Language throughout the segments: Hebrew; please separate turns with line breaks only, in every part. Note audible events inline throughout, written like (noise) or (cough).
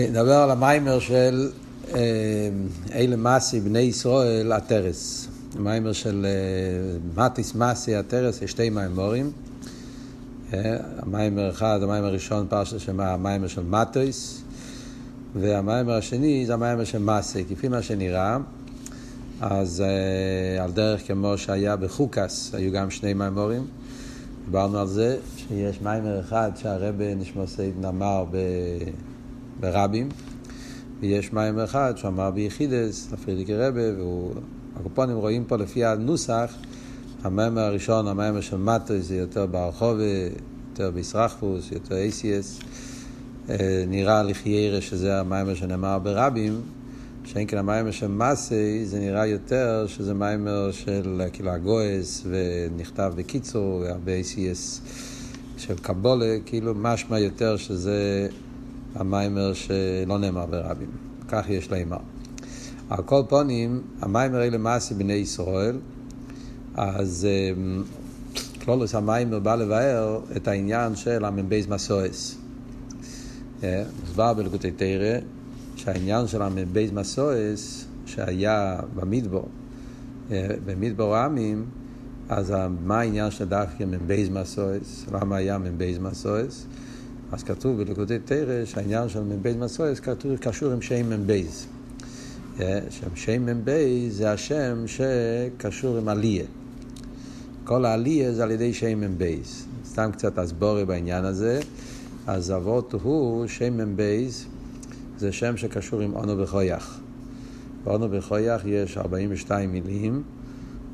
כן, נדבר על המיימר של אה, אלה מסי, בני ישראל, הטרס. המיימר של אה, מטיס מסי, הטרס, יש שתי מיימורים. אה, המיימר אחד, המיימר הראשון, פרשת שמה המיימר של מטיס, והמיימר השני זה המיימר של מסי, כפי מה שנראה. אז על דרך כמו שהיה בחוקס, היו גם שני מיימורים. דיברנו על זה שיש מיימר אחד שהרבה נשמע סייד נאמר ב... ברבים, ויש מים אחד שהוא אמר ביחידס, לפרידיקי רבה, והקופונים רואים פה לפי הנוסח, המיימר הראשון, המיימר של מטו, זה יותר ברחובה, יותר בישרחפוס, יותר אייסיאס. אה, נראה לחיירה שזה המיימר שנאמר ברבים, שאין כן המיימר של מסי, זה נראה יותר שזה מיימר של כאילו הגויס, ונכתב בקיצור, והרבה אייסיאס של קבולה, כאילו משמע יותר שזה המיימר שלא נאמר ברבים. כך יש לאמר. על כל פונים, המיימר אלה מעשי בני ישראל, אז אמ, כלולוס המיימר בא לבאר את העניין של המ"בייז מסועס. אה, מוסבר בלקוטי תרא שהעניין של המ"בייז מסועס שהיה במדבור, אה, במדבור עמים, אז מה העניין של דווקא מ"בייז מסועס? למה היה מ"בייז מסועס? אז כתוב בלקודי תרא שהעניין של מ"ב מסויס קשור עם שם מ"ב. אה, שם שם מ"ב זה השם שקשור עם עליה. כל העליה זה על ידי שם מ"ב. סתם קצת הסבורי בעניין הזה. אז אבות הוא שם מ"ב זה שם שקשור עם אונו בכויח. באונו בכויח יש 42 מילים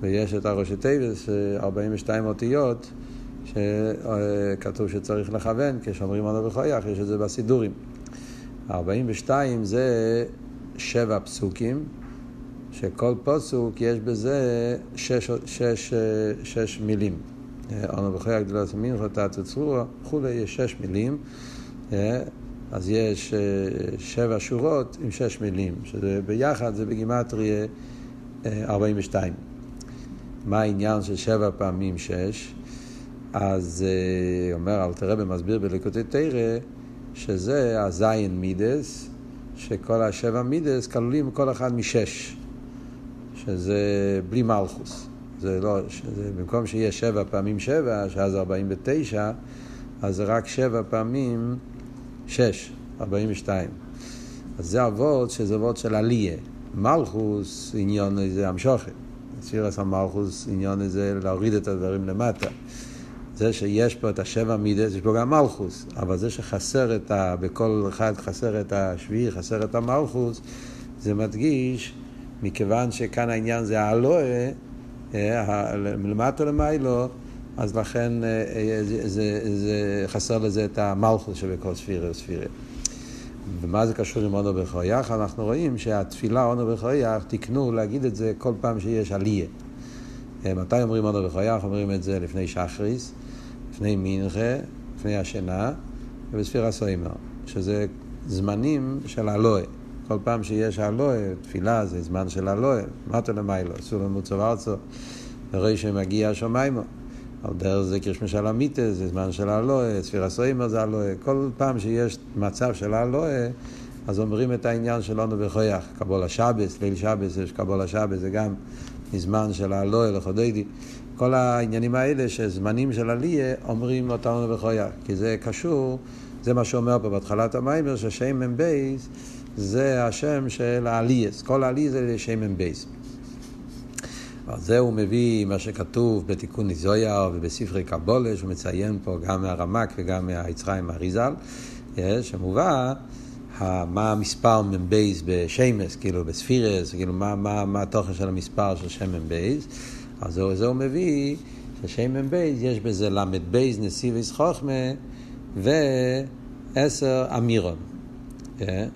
ויש את הראשי תיבס 42 אותיות שכתוב שצריך לכוון, כשאומרים אנו וחויך, יש את זה בסידורים. 42 זה שבע פסוקים, שכל פסוק יש בזה שש, שש, שש מילים. אנו וחויך גדולת מינכו תתו צרורה, וכולי, יש שש מילים. אז יש שבע שורות עם שש מילים, שזה ביחד זה בגימטריה 42. מה העניין של שבע פעמים שש? אז uh, אומר אלתר רבי מסביר בליקוטי תרא שזה הזין מידס, שכל השבע מידס כלולים כל אחד משש, שזה בלי מלכוס. זה לא, שזה, במקום שיהיה שבע פעמים שבע, שאז ארבעים ותשע, אז זה רק שבע פעמים שש, ארבעים ושתיים. אז זה אבות שזה אבות של עליה. מלכוס עניון זה המשוכת. סירס המלכוס עניון זה להוריד את הדברים למטה. זה שיש פה את השבע מידס, יש פה גם מלכוס, אבל זה שחסר את ה... בכל אחד חסר את השביעי, חסר את המלכוס, זה מדגיש, מכיוון שכאן העניין זה האלוה, מלמטה למיילו, אז לכן אה, אה, זה, זה, זה חסר לזה את המלכוס שבכל ספירה וספירה. ומה זה קשור עם אונו בכויח? אנחנו רואים שהתפילה אונו בכויח, תקנו להגיד את זה כל פעם שיש עלייה. אה, מתי אומרים אונו בכויח? אומרים את זה לפני שחריס. לפני מנחה, לפני השינה, ובספירה סוימר, שזה זמנים של אלוהה. כל פעם שיש אלוהה, תפילה זה זמן של אלוהה, מטו למיילו, אסור למוצר ארצו, וראי שמגיע השמיימו. על דרך זה קרש משל המיטה, זה זמן של אלוהה, ספירה סוימר זה אלוהה. כל פעם שיש מצב של אלוהה, אז אומרים את העניין שלנו בכויח. קבול השבס, ליל שבס, יש קבול השבס, זה גם מזמן של האלוהה לכודדי. כל העניינים האלה, שזמנים של עלייה, אומרים אותנו בכויה. כי זה קשור, זה מה שאומר פה בהתחלת המיימר, ששם מ"ם בייס זה השם של העלייס. כל העלייה זה שם מ"ם בייס. על זה הוא מביא מה שכתוב בתיקון איזויה ובספרי קבולה, שהוא מציין פה גם מהרמק וגם מהיצחיים אריזל, שמובא מה המספר מ"ם בייס בשמס, כאילו בספירס, כאילו מה, מה, מה התוכן של המספר של שם מ"ם בייס. אז זה הוא מביא ששם מ"ב יש בזה ל"ב נסיביס חוכמה ועשר אמירון. אה?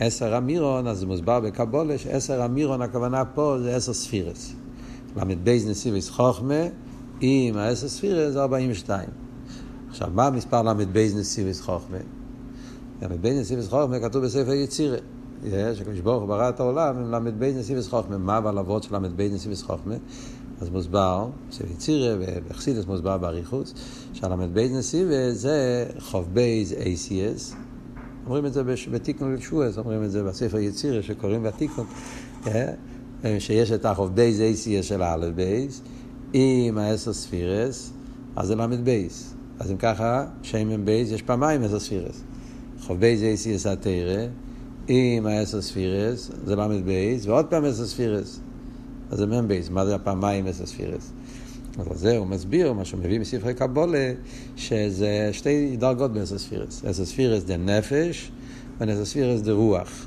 עשר אמירון, אז זה מוסבר בקבולה שעשר אמירון הכוונה פה זה עשר ספירס. ל"ב נסיביס חוכמה עם העשר ספירס זה 42. עכשיו, מה המספר ל"ב נסיביס חוכמה? ל"ב נסיביס חוכמה כתוב בספר יצירה. שקדוש ברוך הוא ברא את העולם עם ל"ב נסיביס חוכמה. מה אבל אבות של ל"ב נסיביס חוכמה? אז מוסבר, אצל יצירה ובחסידס מוסבר באריכוס, שהל"ב נסיבה זה חוב בייז ACS, אומרים את זה בתיקון לשועס, אומרים את זה בספר יצירה שקוראים בתיקון, שיש את החוב בייס אייסיה של א' בייס, עם העשר ספירס, אז זה ל' בייס. אז אם ככה, שמן בייס, יש פעמיים עשר ספירס. חוב בייס אייסיה סתירה, עם העשר ספירס, זה ל' בייס, ועוד פעם עשר ספירס. אז זה מ"ם בייס, מה זה הפעמיים עשר ספירס? אז זה הוא מסביר, מה שהוא מביא מספרי קבולה, שזה שתי דרגות בעשר ספירס. עשר ספירס זה נפש, ועשר ספירס זה רוח.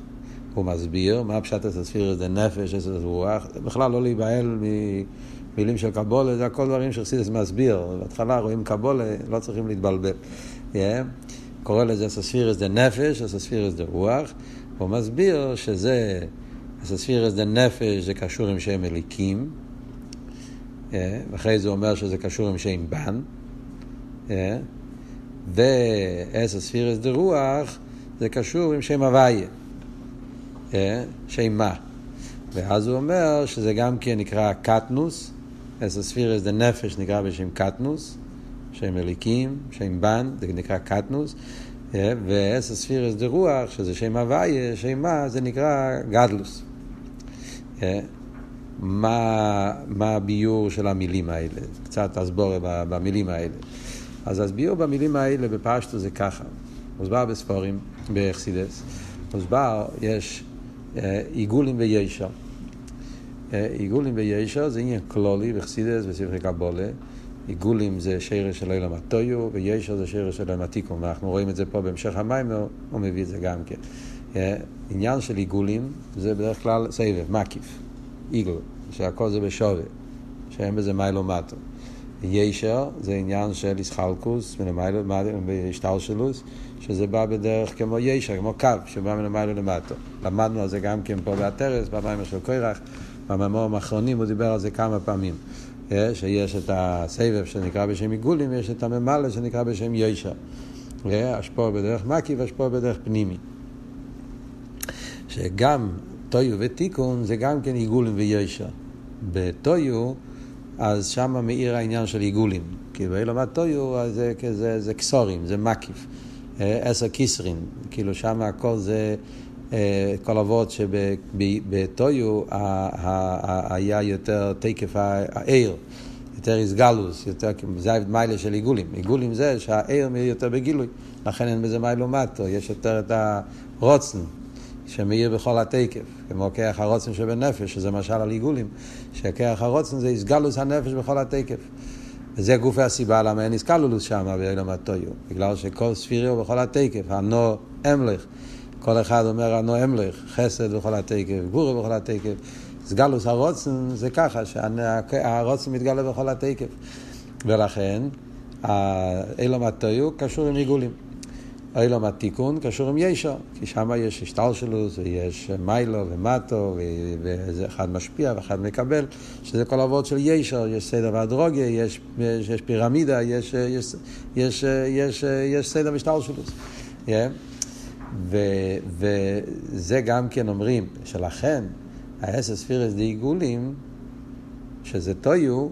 הוא מסביר מה פשט עשר ספירס זה נפש, עשר רוח. בכלל לא להיבהל ממילים של קבולה, זה הכל דברים שחסידס מסביר. בהתחלה רואים קבולה, לא צריכים להתבלבל. Yeah. קורא לזה עשר ספירס זה נפש, עשר ספירס זה רוח. הוא מסביר שזה, עשר ספירס זה נפש, זה קשור עם שם אליקים. ואחרי זה הוא אומר שזה קשור עם שם בן, ועשר ספירס דה רוח זה קשור עם שם הוויה, שם מה. ואז הוא אומר שזה גם כן נקרא קטנוס, עשר ספירס דה נפש נקרא בשם קטנוס, שם אליקים, שם בן, זה נקרא קטנוס, ועשר ספירס דה רוח, שזה שם הוויה, שם מה, זה נקרא גדלוס. מה, מה הביור של המילים האלה, קצת הסבור במילים האלה. אז הסביור במילים האלה בפשטו זה ככה, מוסבר בספורים, באכסידס, מוסבר, יש אה, עיגולים וישר. אה, עיגולים וישר זה עניין כלולי באכסידס וספרי קבולה. עיגולים זה שרש של אילם הטויו, וישר זה שרש של אילם התיקון. ואנחנו רואים את זה פה בהמשך המים, הוא מביא את זה גם כן. אה, עניין של עיגולים זה בדרך כלל סבב, מקיף. עיגל, שהכל זה בשווה, שאין בזה מיילו מטו. ישר זה עניין של איסחלקוס, בהשתלשלוס, שזה בא בדרך כמו ישר, כמו קו, שבא מלמיילו למטו. למדנו על זה גם כן פה באתרס, במים של קוירח, במאמרים האחרונים הוא דיבר על זה כמה פעמים. שיש את הסבב שנקרא בשם עיגולים, ויש את הממלא שנקרא בשם ישר. השפוע בדרך מקי והשפוע בדרך פנימי. שגם טויו ותיקון זה גם כן עיגולים וישר. בטויו, אז שם מאיר העניין של עיגולים. כי באילומד טויו זה, זה, זה קסורים, זה מקיף. עשר כיסרין, כאילו שם הכל זה כל אבות שבטויו היה יותר תקף העיר, יותר איסגלוס, יותר, זה המיילה של עיגולים. עיגולים זה שהעיר מאיר יותר בגילוי, לכן אין בזה מיילומטו, יש יותר את הרוצן. שמאיר בכל התקף, כמו כיח הרוצן שבנפש, שזה משל על עיגולים, שכיח הרוצן זה איסגלוס הנפש בכל התקף. וזה גופי הסיבה למה אין איסקלולוס שם באילום הטויו, בגלל שכל ספיריו בכל התקף, הנו אמלך, כל אחד אומר הנו אמלך, חסד בכל התקף, גורו בכל התקף. סגלוס הרוצן זה ככה, שהרוצן מתגלה בכל התקף. ולכן, אילום הטויו קשור עם עיגולים. אילום התיקון קשור עם ישר, כי שם יש השתלשלוס ויש מיילו ומטו וזה אחד משפיע ואחד מקבל, שזה כל אבות של ישר, יש סדר והדרוגיה, יש, יש, יש פירמידה, יש, יש, יש, יש, יש סדר והשתלשלוס. Yeah. ו, וזה גם כן אומרים, שלכן האסס ספירס די עיגולים, שזה טויו,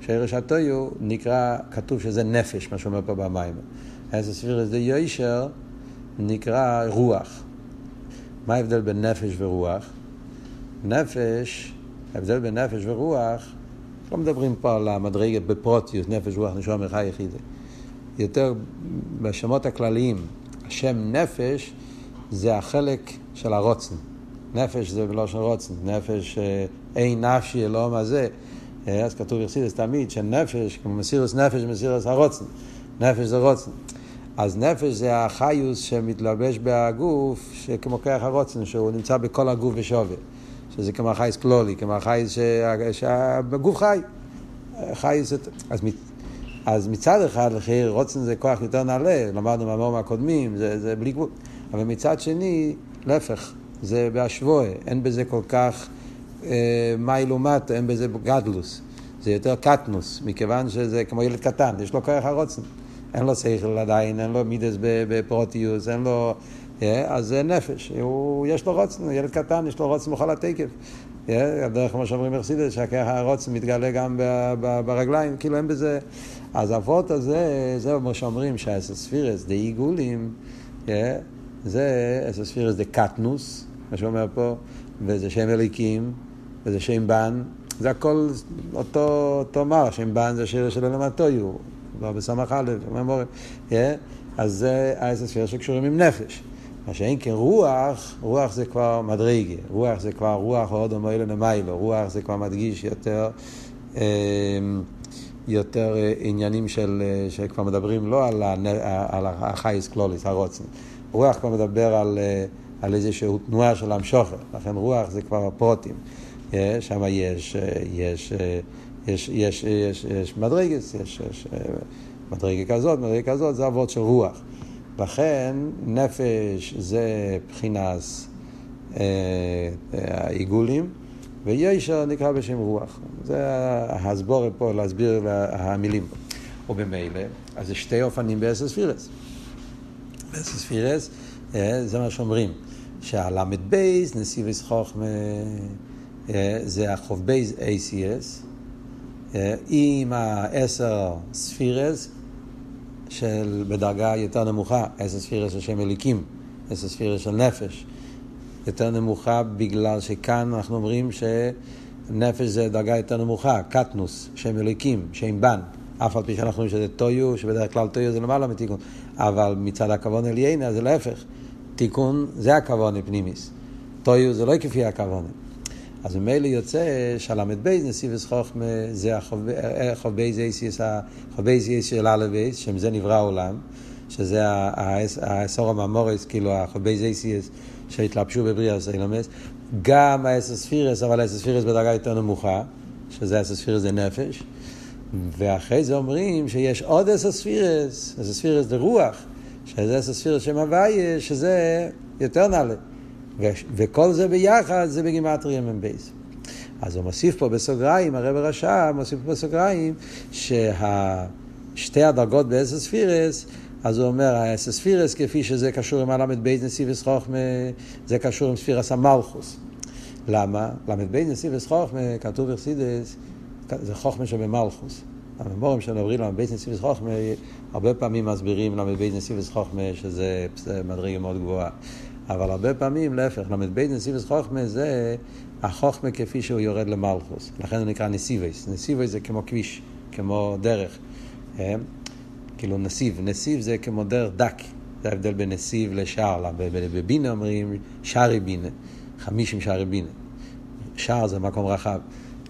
שרש הטויו נקרא, כתוב שזה נפש, מה שאומר פה במים. איזה ספירס דה יוישר נקרא רוח. מה ההבדל בין נפש ורוח? נפש, ההבדל בין נפש ורוח, לא מדברים פה על המדרגת בפרוטיוס, נפש, רוח, נשום, חי יחידה. יותר בשמות הכלליים, השם נפש זה החלק של הרוצן. נפש זה בלושן רוצן, נפש אין נפשי אלוהים הזה. אז כתוב יחסידס תמיד שנפש, כמו מסירוס נפש, מסירוס הרוצן. נפש זה רוצן. אז נפש זה החיוס שמתלבש בהגוף, שכמו כרך הרוצן, שהוא נמצא בכל הגוף בשווה. שזה כמו החייס כלולי, כמו החייס שהגוף חי. חייס, אז, אז מצד אחד, לכי רוצן זה כוח יותר נעלה, למדנו מהמורים הקודמים, זה, זה בלי גבול. אבל מצד שני, להפך, זה בהשווי, אין בזה כל כך אה, מי לעומת, אין בזה גדלוס. זה יותר קטנוס, מכיוון שזה כמו ילד קטן, יש לו כוח הרוצן. אין לו שכל עדיין, אין לו מידס בפרוטיוס, אין לו... אה, אז זה נפש, הוא, יש לו רוצן, ילד קטן, יש לו רוצן בכל התקף. אה, הדרך, כמו שאומרים מרסידס, שהכרך הרוצן מתגלה גם ברגליים, כאילו אין בזה... אז האבות הזה, זה מה שאומרים, שהספירס די עיגולים, אה, זה אסס ספירס דה קטנוס, מה שאומר פה, וזה שם אליקים, וזה שם בן, זה הכל אותו, אותו מר, שם בן זה שיר של אלמטויו, כבר בסמך א', אז זה האסס ספירס שקשורים עם נפש. מה שאין כן רוח, רוח זה כבר מדרגה, רוח זה כבר רוח עוד מוילה למיילו, רוח זה כבר מדגיש יותר, אמ, יותר אה, עניינים של, אה, שכבר מדברים לא על, על החייס קלוליס, הרוצן. רוח כבר מדבר על, אה, על איזושהי תנועה של המשוכר, לכן רוח זה כבר הפרוטים. שם יש, יש, יש, יש, יש, יש מדרגס, יש, יש מדרגה כזאת, מדרגה כזאת, זה אבות של רוח. לכן נפש זה בחינת העיגולים, וישר נקרא בשם רוח. זה ההסבור פה, להסביר המילים. ובמילא, אז זה שתי אופנים באסספירס. באסספירס, אה, זה מה שאומרים, שהלמד בייס, נסיבס חוכמה, אה, זה החוב בייס ACS, אה, עם העשר ספירס, של בדרגה יותר נמוכה, עשר ספירס של שם אליקים, עשר ספירס של נפש. יותר נמוכה בגלל שכאן אנחנו אומרים שנפש זה דרגה יותר נמוכה, קטנוס, שם אליקים, שם בן. אף על פי שאנחנו אומרים שזה טויו, שבדרך כלל טויו זה למעלה מתיקון. אבל מצד הכוון אליינה זה להפך. תיקון זה הכוון פנימיס. טויו זה לא כפי הכוון. אז ממילא יוצא של"ב נסיבס חוכמה זה החוב בייז אייסיס, החוב בייז אייסיס של א' בייס, שמזה נברא העולם, שזה העשור הממורס, כאילו החוב בייז אייסיס שהתלבשו בבריאה סיילומס, גם האסר ספירס, אבל האסר ספירס בדרגה יותר נמוכה, שזה העשר ספירות זה נפש, ואחרי זה אומרים שיש עוד עשר ספירות, עשר ספירות זה רוח, שזה עשר ספירות שם הוויה, שזה יותר נעלה. וכל זה ביחד זה בגימטריה מ"ב. אז הוא מוסיף פה בסוגריים, הרבי הרש"ב מוסיף פה בסוגריים, ששתי הדרגות בעשר ספירות, אז הוא אומר, העשר ספירות כפי שזה קשור עם הל"ב נתיבות חוכמה, זה קשור עם ספירת המלכות. למה? ל"ב נסיבס חוכמה, כתוב אכסידס, זה חוכמה שבמלכוס. הממורים שמדברים ל"ב נסיבס חוכמה, הרבה פעמים מסבירים ל"ב נסיבס חוכמה, שזה מדרגה מאוד גבוהה. אבל הרבה פעמים, להפך, ל"ב נסיבס חוכמה זה החוכמה כפי שהוא יורד למלכוס. לכן הוא נקרא נסיבס. נסיבס זה כמו כביש, כמו דרך. אה? כאילו נסיב. נסיב זה כמו דרך דק. זה ההבדל בין נסיב לשער. בבינה אומרים שערי בינה, חמישים שערי בינה. שער זה מקום רחב.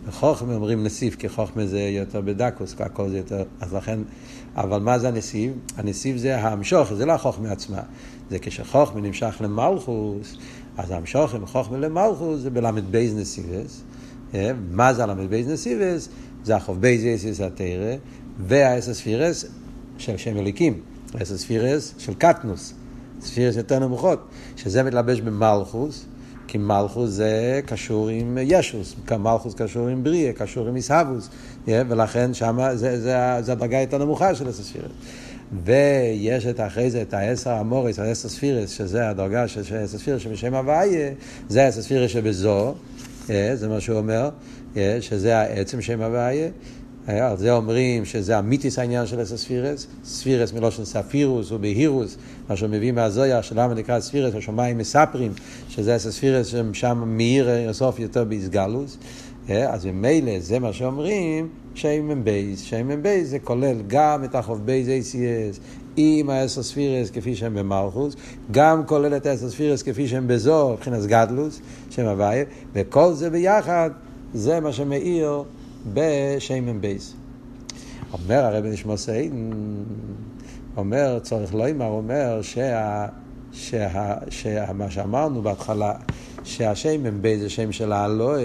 בחוכמה אומרים נתיב, כי חוכמה זה יותר בדקות, הכל זה יותר... אז לכן, אבל מה זה הנתיב? הנתיב זה המשכה, זה לא החוכמה עצמה. זה כשחוכמה נמשך למלכות, אז המשכה עם חוכמה למלכות זה בל"ב נתיבות. אה, מה זה הל"ב נתיבות? זה הכ"ב אותיות התורה, והעשר ספירות של שם אלוקים, העשר ספירות של קטנות, ספירות יותר נמוכות, שזה מתלבש במלכות. כי מלכות זה קשור עם ישות, מלכות קשור עם בריאה, קשור עם איסהבוס, ולכן שם זה, זה, זה הדרגה יותר נמוכה של הספירות. ויש את אחרי זה את העשר מאמרות, העשר ספירות, שזה הדרגה של העשר ספירות שבשם הוויה, זה העשר ספירות שבז"א, זה מה שהוא אומר, שזה העצם שם הוויה. על זה אומרים שזה אמיתית העניין של עשר ספירות, ספירות מלשון ספירות ובהירות, מה שהוא מביא מהזוהר, שלמה נקרא ספירות, השמיים מספרים, שזה עשר ספירות ששם מאיר אין סוף יותר בהתגלות, אז ממילא זה מה שאומרים, שם מ"ב. שם מ"ב זה כולל גם את הכ"ב אותיות עם העשר ספירות כפי שהם במלכות, גם כולל את העשר ספירות כפי שהם בז"א, מבחינת גדלות, שם הוויה, וכל זה ביחד, זה מה שמאיר בשם מ"ב. אומר הרבי נשמתו עדן, אומר, צריך לומר, אומר שה... שה, שה, מה שאמרנו בהתחלה, שהשם מ"ב זה שם של העלאה,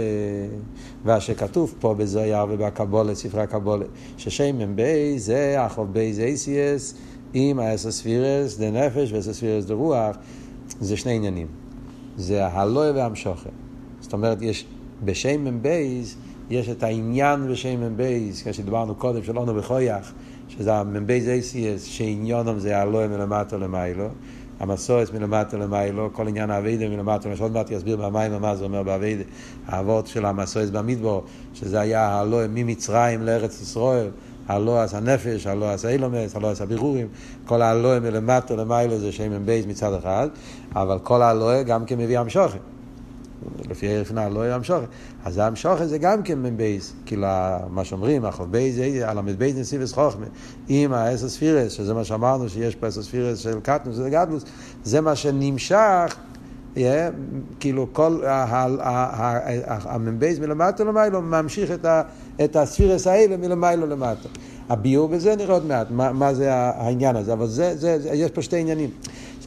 ומה שכתוב פה בזוהר ובקבלה, ספרי הקבלה, ששם מ"ב זה הכ"ב אותיות עם העשר ספירות דנפש ועשר ספירות דרוח, זה שני עניינים. זה העלאה והמשכה. זאת אומרת, יש בשם מ"ב, יש את העניין בשם מ"ב, כשדיברנו קודם, של אנא בכח, שזה המ"ב אותיות, שעניינם זה העלאה מלמטה למעלה. המסעות מלמטה למעלה, כל עניין העבודה מלמטה, שעוד מעט יסביר במאמר מה זה אומר בעבודה, העבודה של המסעות במדבר, שזה היה העלאה ממצרים לארץ ישראל, הלא עשה הנפש, הלא עשה אילומס, הלא עשה בירורים, כל העלאה מלמטה למעלה זה שם מ"ב מצד אחד, אבל כל העלאה גם כן מביא המשכה. לפי ערך העלאה יהיה המשכה. אז המשכה זה גם כן מ"ב, כאילו מה שאומרים, הכ"ב זה על הל"ב נתיבות חוכמה, עם העשר ספירות, שזה מה שאמרנו שיש פה עשר ספירות של קטנות וגדלות, זה מה שנמשך כאילו כל המ"ב מלמטה למעלה ממשיך את הספירות האלה מלמעלה למטה. הביור בזה נראה עוד מעט, מה, מה זה העניין הזה, אבל זה, זה, זה, יש פה שתי עניינים.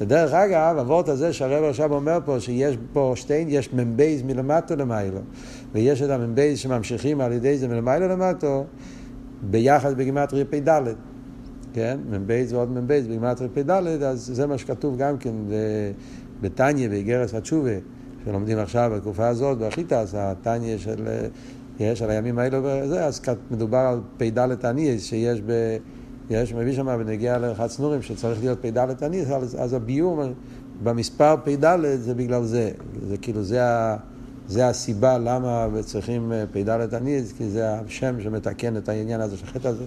שדרך אגב, הוורט הזה שהרבי עכשיו אומר פה, שיש פה שתי, יש מ"ב מלמטה למעלה, ויש את המ"ב שממשיכים על ידי זה מלמעלה למטה, ביחד בגימטריה פ"ד. כן, מ"ב ועוד מ"ב בגימטריה פ"ד, אז זה מה שכתוב גם כן. בתניא, באיגרת התשובה, שלומדים עכשיו בתקופה הזאת, בחת"ת, התניא של, יש על הימים האלו וזה, אז מדובר על פ"ד עניאס שיש ב... יש, מביא שם ונגיע לאחד צנורים שצריך להיות פ"ד עניאס, אז, אז הביור במספר פ"ד זה בגלל זה. זה כאילו, זה, זה הסיבה למה צריכים פ"ד עניאס, כי זה השם שמתקן את העניין הזה של החטא הזה.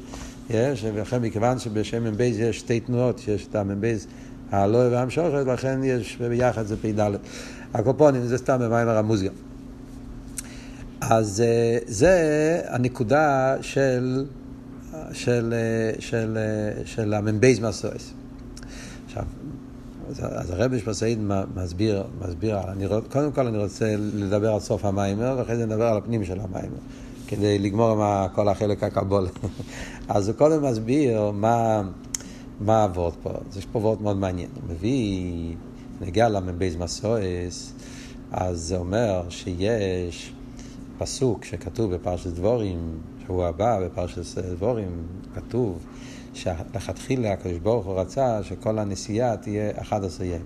יש, ולכן מכיוון שבשם מ"ב יש שתי תנועות, יש את המ"ב הלא והמשוכת, לכן יש ביחד זה פ"ד. הקופונים זה סתם במיימר המוזיקה. אז אה, זה הנקודה של, של, של, של של המ"בייז מסויס. עכשיו, אז הרבי שפסעיד מסביר, מסביר, אני, קודם כל אני רוצה לדבר על סוף המיימר, ואחרי זה נדבר על הפנים של המיימר, כדי לגמור עם כל החלק הקבול. (laughs) אז הוא קודם מסביר מה... מה הוורד פה? יש פה וורד מאוד מעניין. הוא מביא, נגיע למבייז מסועס, אז זה אומר שיש פסוק שכתוב בפרשת דבורים, שבוע הבא בפרשת דבורים, כתוב שלכתחילה הקדוש ברוך הוא רצה שכל הנסיעה תהיה 11 ימים.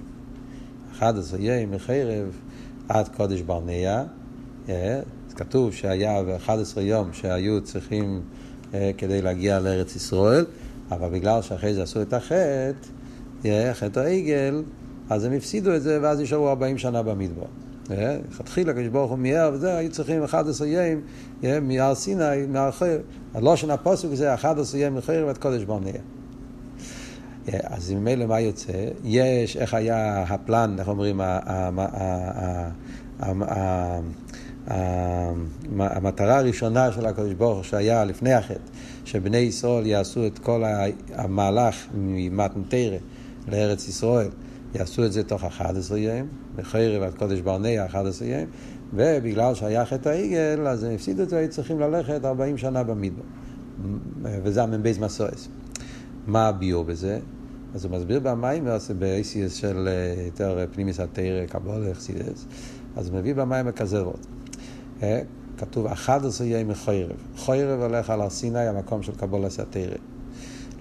11 ימים מחרב עד קודש ברנע. אה, כתוב שהיה ב-11 יום שהיו צריכים אה, כדי להגיע לארץ ישראל. אבל בגלל שאחרי זה עשו את החטא, חטא העגל, אז הם הפסידו את זה, ואז נשארו 40 שנה במדבר. לכתחילה, הקדוש ברוך הוא מיהר וזה, היו צריכים 11 ימים מהר סיני, מהר חיר. הלושן הפוסק זה 11 ימים מחיר ועד קודש ברנע. אז ממילא מה יוצא? יש, איך היה הפלן, איך אומרים, המטרה הראשונה של הקדוש ברוך הוא שהיה לפני החטא, שבני ישראל יעשו את כל המהלך ממתנתרא לארץ ישראל, יעשו את זה תוך 11 ימים, בחרב עד קודש ברנע 11 ימים, ובגלל שהיה חטא העגל, אז הם הפסידו את זה, היו צריכים ללכת 40 שנה במדבר. וזה המ"בייז מסועס. מה הביור בזה? אז הוא מסביר במים, ב-ACS של אה, יותר פנימיס התרא, קבולה, אכסידס, אז הוא מביא במים כזה. אה, כתוב 11 ימי חיירב. חיירב הולך על הר סיני, המקום של קבול הסתירה.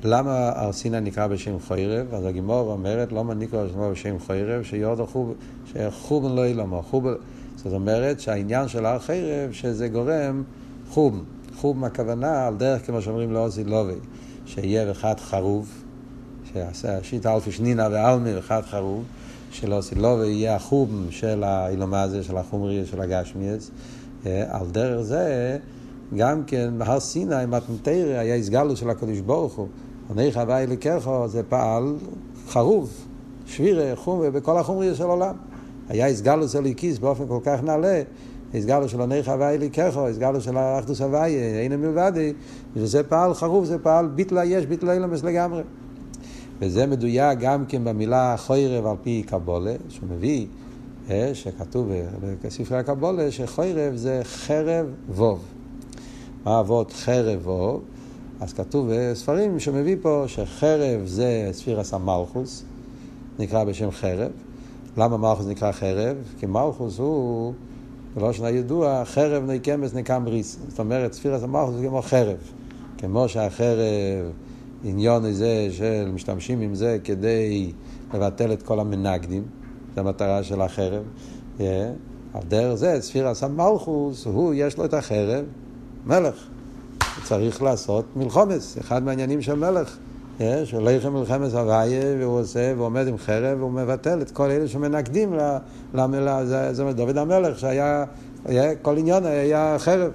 למה הר סיני נקרא בשם חיירב? אז הגימור אומרת, למה נקרא בשם חיירב? שיורדו חוב, שחובן לא ילמו. זאת אומרת שהעניין של הר חיירב, שזה גורם חום. חום הכוונה על דרך כמו שאומרים לעוזי לובי, שיהיה אחד חרוב, שיעשה שיטה אלפי שנינה ועלמי ואחד חרוב, שלעוזי לובי יהיה החום של האילומה הזה, של החומרי, של הגשמיאס. על דרך זה, גם כן בהר סיני, מתנתרא, היה הסגלו של הקדוש ברוך הוא. עוני חווה אליקךו, זה פעל חרוב, שבירה, חום, בכל החומרי של עולם. היה הסגלו של איקיס באופן כל כך נעלה, הסגלו של עוני חווה אליקךו, הסגלו של האחדוס הוויה, אין מלבדי, וזה פעל חרוב, זה פעל ביטלה יש, ביטלה אילמס לגמרי. וזה מדויק גם כן במילה חוירב על פי קבולה, שהוא מביא אה, שכתוב בספרי הקבולה שחרב זה חרב ווב. מה אבות חרב ווב? אז כתוב בספרים שמביא פה שחרב זה ספירס המלכוס, נקרא בשם חרב. למה מלכוס נקרא חרב? כי מלכוס הוא, בלא שנה ידוע, חרב נקמס נקם ריס. זאת אומרת, ספירס המלכוס זה כמו חרב. כמו שהחרב, עניון הזה של משתמשים עם זה כדי לבטל את כל המנגדים. זה המטרה של החרב. Yeah. על דרך זה, ספירס המלכוס, הוא, יש לו את החרב, מלך. צריך לעשות מלחומס, אחד מהעניינים של מלך. Yeah, שהולך עם מלחמת הוויה, והוא עושה, ועומד עם חרב, והוא מבטל את כל אלה שמנגדים למילה, זה, זה דוד המלך, שהיה, yeah, כל עניין היה חרב.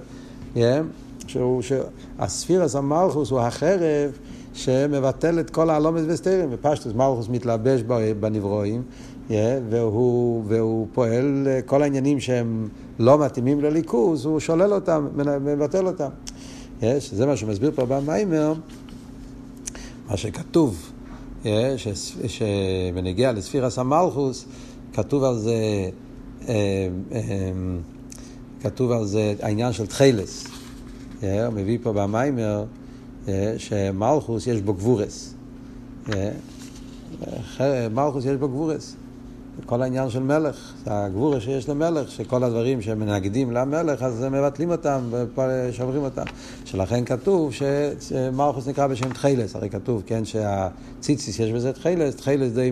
שהוא, שהספירס המלכוס הוא החרב שמבטל את כל העלומת וסתרים, ופשטוס מלכוס מתלבש בנברואים, yeah, והוא, והוא פועל כל העניינים שהם לא מתאימים לליכוז, הוא שולל אותם, מבטל אותם. Yeah, שזה מה שמסביר פה במיימר, מה שכתוב, yeah, שבנגיע לספירס המלכוס, כתוב על זה, אה, אה, כתוב על זה העניין של תחילס. הוא מביא פה במיימר שמלכוס יש בו גבורס. מלכוס יש בו גבורס. כל העניין של מלך, הגבורה שיש למלך, שכל הדברים שמנגדים למלך, אז מבטלים אותם ושוברים אותם. שלכן כתוב שמלכוס נקרא בשם תחילס, הרי כתוב, כן, שהציציס יש בזה תחילס, תחילס די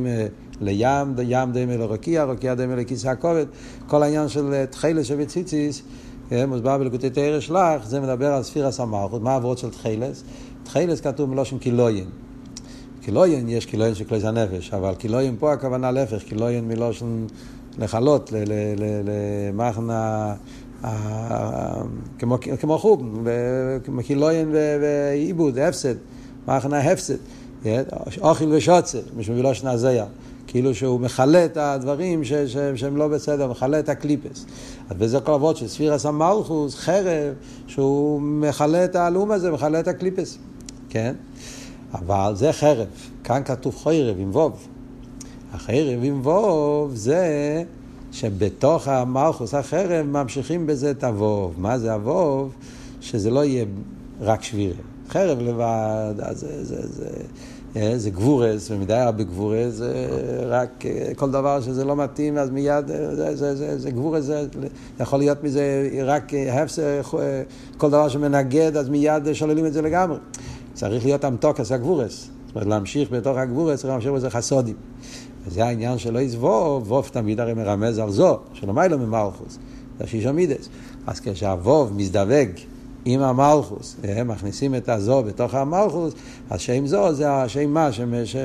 לים, ים די לרוקיע, רוקיע די לכיסא הכובד, כל העניין של תחילס שבציציס, כן, מוסבר בלקוטי תרא שלח, זה מדבר על ספירס המלכות, מה העברות של תחילס? תחילס כתוב מלושן קילוין. קילוין, יש קילוין של כלי הנפש, אבל קילוין פה הכוונה להפך, קילוין מלושן לכלות, למחן כמו חוב, כמו קילוין ועיבוד, הפסד, מחן ההפסד, אוכל ושוצר, מלושן הזיה. כאילו שהוא מכלה את הדברים ש, ש, שהם לא בסדר, מכלה את הקליפס. אז בזה כל אבות של ספירס המלכוס, חרב, שהוא מכלה את הלאום הזה, מכלה את הקליפס, כן? אבל זה חרב, כאן כתוב חרב עם ווב. החרב עם ווב זה שבתוך המלכוס החרב ממשיכים בזה את הווב. מה זה הווב? שזה לא יהיה רק שבירה. חרב לבד, זה, זה, זה, אה, זה גבורס, ומדי הרבה גבורס, זה רק אה, כל דבר שזה לא מתאים, אז מיד, אה, זה, זה, זה, זה גבורס, זה יכול להיות מזה רק הפסר, כל דבר שמנגד, אז מיד שוללים את זה לגמרי. צריך להיות אמתוקס הגבורס. זאת אומרת, להמשיך בתוך הגבורס, צריך להמשיך בזה חסודים. וזה העניין שלא יזבוב, ווב תמיד הרי מרמז על זו, שלא לו ממלכוס, זה שישו מידס. אז כשהווב מזדווג עם המלכוס, הם מכניסים את הזו בתוך המלכוס, אז שם זו זה השם מה,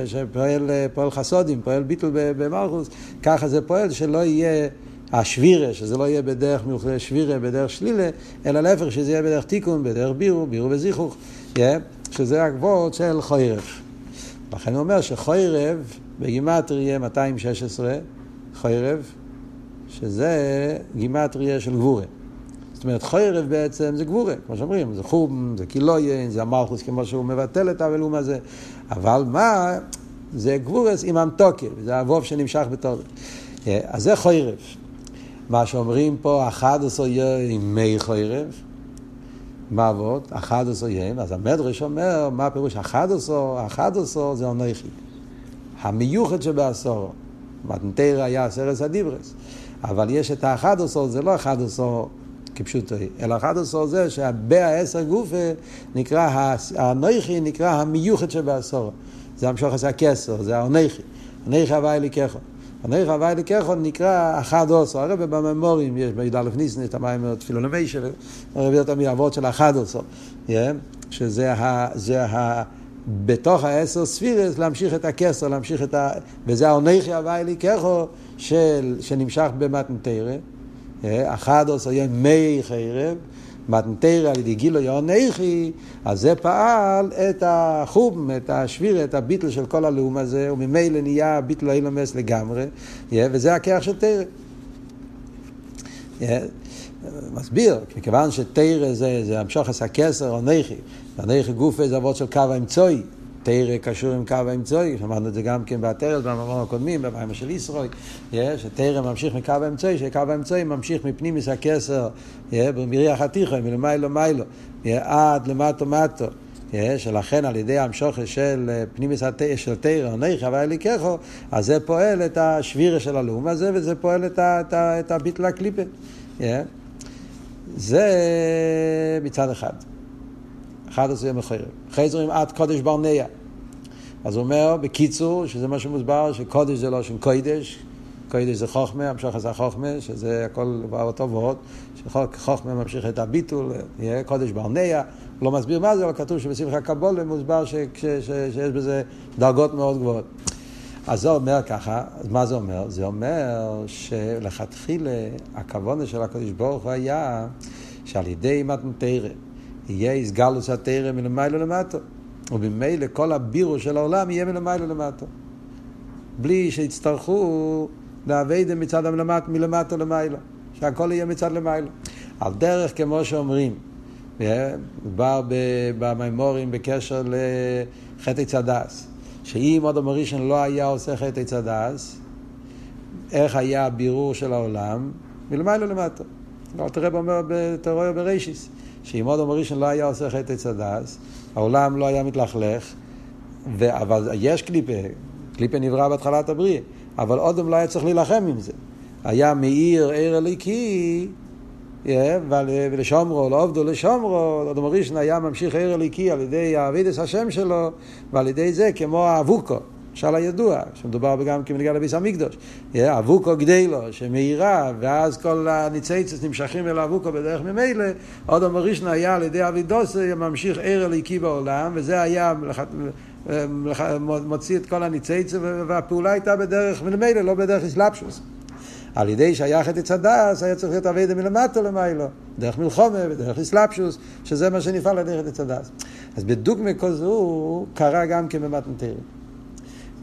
שפועל חסודים, פועל ביטול במלכוס, ככה זה פועל שלא יהיה השבירה, שזה לא יהיה בדרך שבירה, בדרך שלילה, אלא להפך, שזה יהיה בדרך תיקון, בדרך בירו, בירו וזיכוך, שזה הגבוהות של חוירב. לכן הוא אומר שחוירב בגימטריה 216, חוירב, שזה גימטריה של גבורה. זאת אומרת, חוירב בעצם זה גבורה, כמו שאומרים, זה חום, זה קילויין, זה המלכוס כמו שהוא מבטל את האבלום הזה, אבל מה, זה גבורס עם אמתוקל, זה אבוב שנמשך בתור. אז זה חוירב. מה שאומרים פה, אחד עשו עם מי חוירב, עבוד? אחד עשו יום, אז המדרש אומר, מה הפירוש אחד עשו? אחד עשו זה אונכי. המיוחד שבעשור. מתנתר היה סרס הדיברס. אבל יש את האחד עשו, זה לא אחד עשו כפשוטו, אלא אחד עשו זה שהבה העשר גופה נקרא, האנכי נקרא המיוחד שבעשור. זה המשוך עשה כסר, זה האנכי. אנכי הווי לקחו. הנערך הווי לקחו נקרא אחד עשו. הרב בממורים יש בי"א ניסן את המים תפילו נמיישה, הרב הביא אותם מאבות של אחד עשו. שזה ה... זה ה... בתוך העשר ספירס להמשיך את הכסר, להמשיך את ה... וזה העונכי הווי לקחו של... שנמשך במתנתרא. אחד עשו יהיה מי חרב. מתנתרא על ידי גילו יעונכי, אז זה פעל את החום, את השביר, את הביטל של כל הלאום הזה, וממילא נהיה ביטל האילומס לגמרי, וזה הכיח של תרא. מסביר, מכיוון שתרא זה, המשוך עשה כסר או נכי, והנכי גופה זה אבות של קו האמצעי, תרא קשור עם קו האמצעי, שמענו את זה גם כן בעטרת, במאמרים הקודמים, במים של ישראל, שתרא ממשיך מקו האמצעי, שקו האמצעי ממשיך מפנימיס הכסר, במריח התיכון, מלמיילו מיילו, עד למטו מטו. שלכן על ידי המשוכר של פנימיס של תרא, נכי אבל אליקחו, אז זה פועל את השבירה של הלאום הזה, וזה פועל את, את, את הביטל הקליפה. זה מצד אחד. אחד עשרה מחרב. אחרי זה אומרים עד קודש ברנע. אז הוא אומר, בקיצור, שזה מה שמוסבר, שקודש זה לא שם קודש, קודש זה חוכמה, המשוך זה חוכמה, שזה הכל אותו ועוד, שחוכמה ממשיך את הביטול, קודש ברנע, לא מסביר מה זה, אבל כתוב שבשמחה קבולה מוסבר ש, ש, ש, שיש בזה דרגות מאוד גבוהות. אז זה אומר ככה, אז מה זה אומר? זה אומר שלכתחילה הכוונה של הקדוש ברוך הוא היה שעל ידי מתנתרא יהיה איסגלוס התרא מלמיילו למטו. ובמילא כל הבירו של העולם יהיה מלמיילו למטו. בלי שיצטרכו לאביידם מצד המלמט, מלמטו למיילו. שהכל יהיה מצד למיילו. על דרך כמו שאומרים, מדובר במימורים בקשר לחטא צדס, שאם עוד המורישן לא היה עושה חטא צדס, איך היה הבירור של העולם? מלמיילו למטה. תראה אומר בתיאוריה ברישיס, שאם עוד המורישן לא היה עושה חטא צדס, העולם לא היה מתלכלך, ו... אבל יש קליפה, קליפה נברא בהתחלת הבריאה, אבל אודם לא היה צריך להילחם עם זה. היה מאיר עיר אליקי, ולשומרו, לא עובדו לשומרו, אדם ראשון היה ממשיך עיר אליקי על ידי אבידס השם שלו, ועל ידי זה כמו האבוקו. משל הידוע, שמדובר גם כמנהיגה לביס המקדוש. אבוקו גדי לו, שמאירה, ואז כל הניציצס נמשכים אל אבוקו בדרך ממילא, עוד המורישנה היה על ידי אבידוס ממשיך ער אליקי בעולם, וזה היה מוציא את כל הניציצס, והפעולה הייתה בדרך ממילא, לא בדרך אסלאפשוס. על ידי שייך את הדס, היה צריך להיות אביידה מלמטה למיילו, דרך מלחומה ודרך אסלאפשוס, שזה מה שנפעל על דרך הדס. אז בדוגמא כזו קרה גם במתנתרים.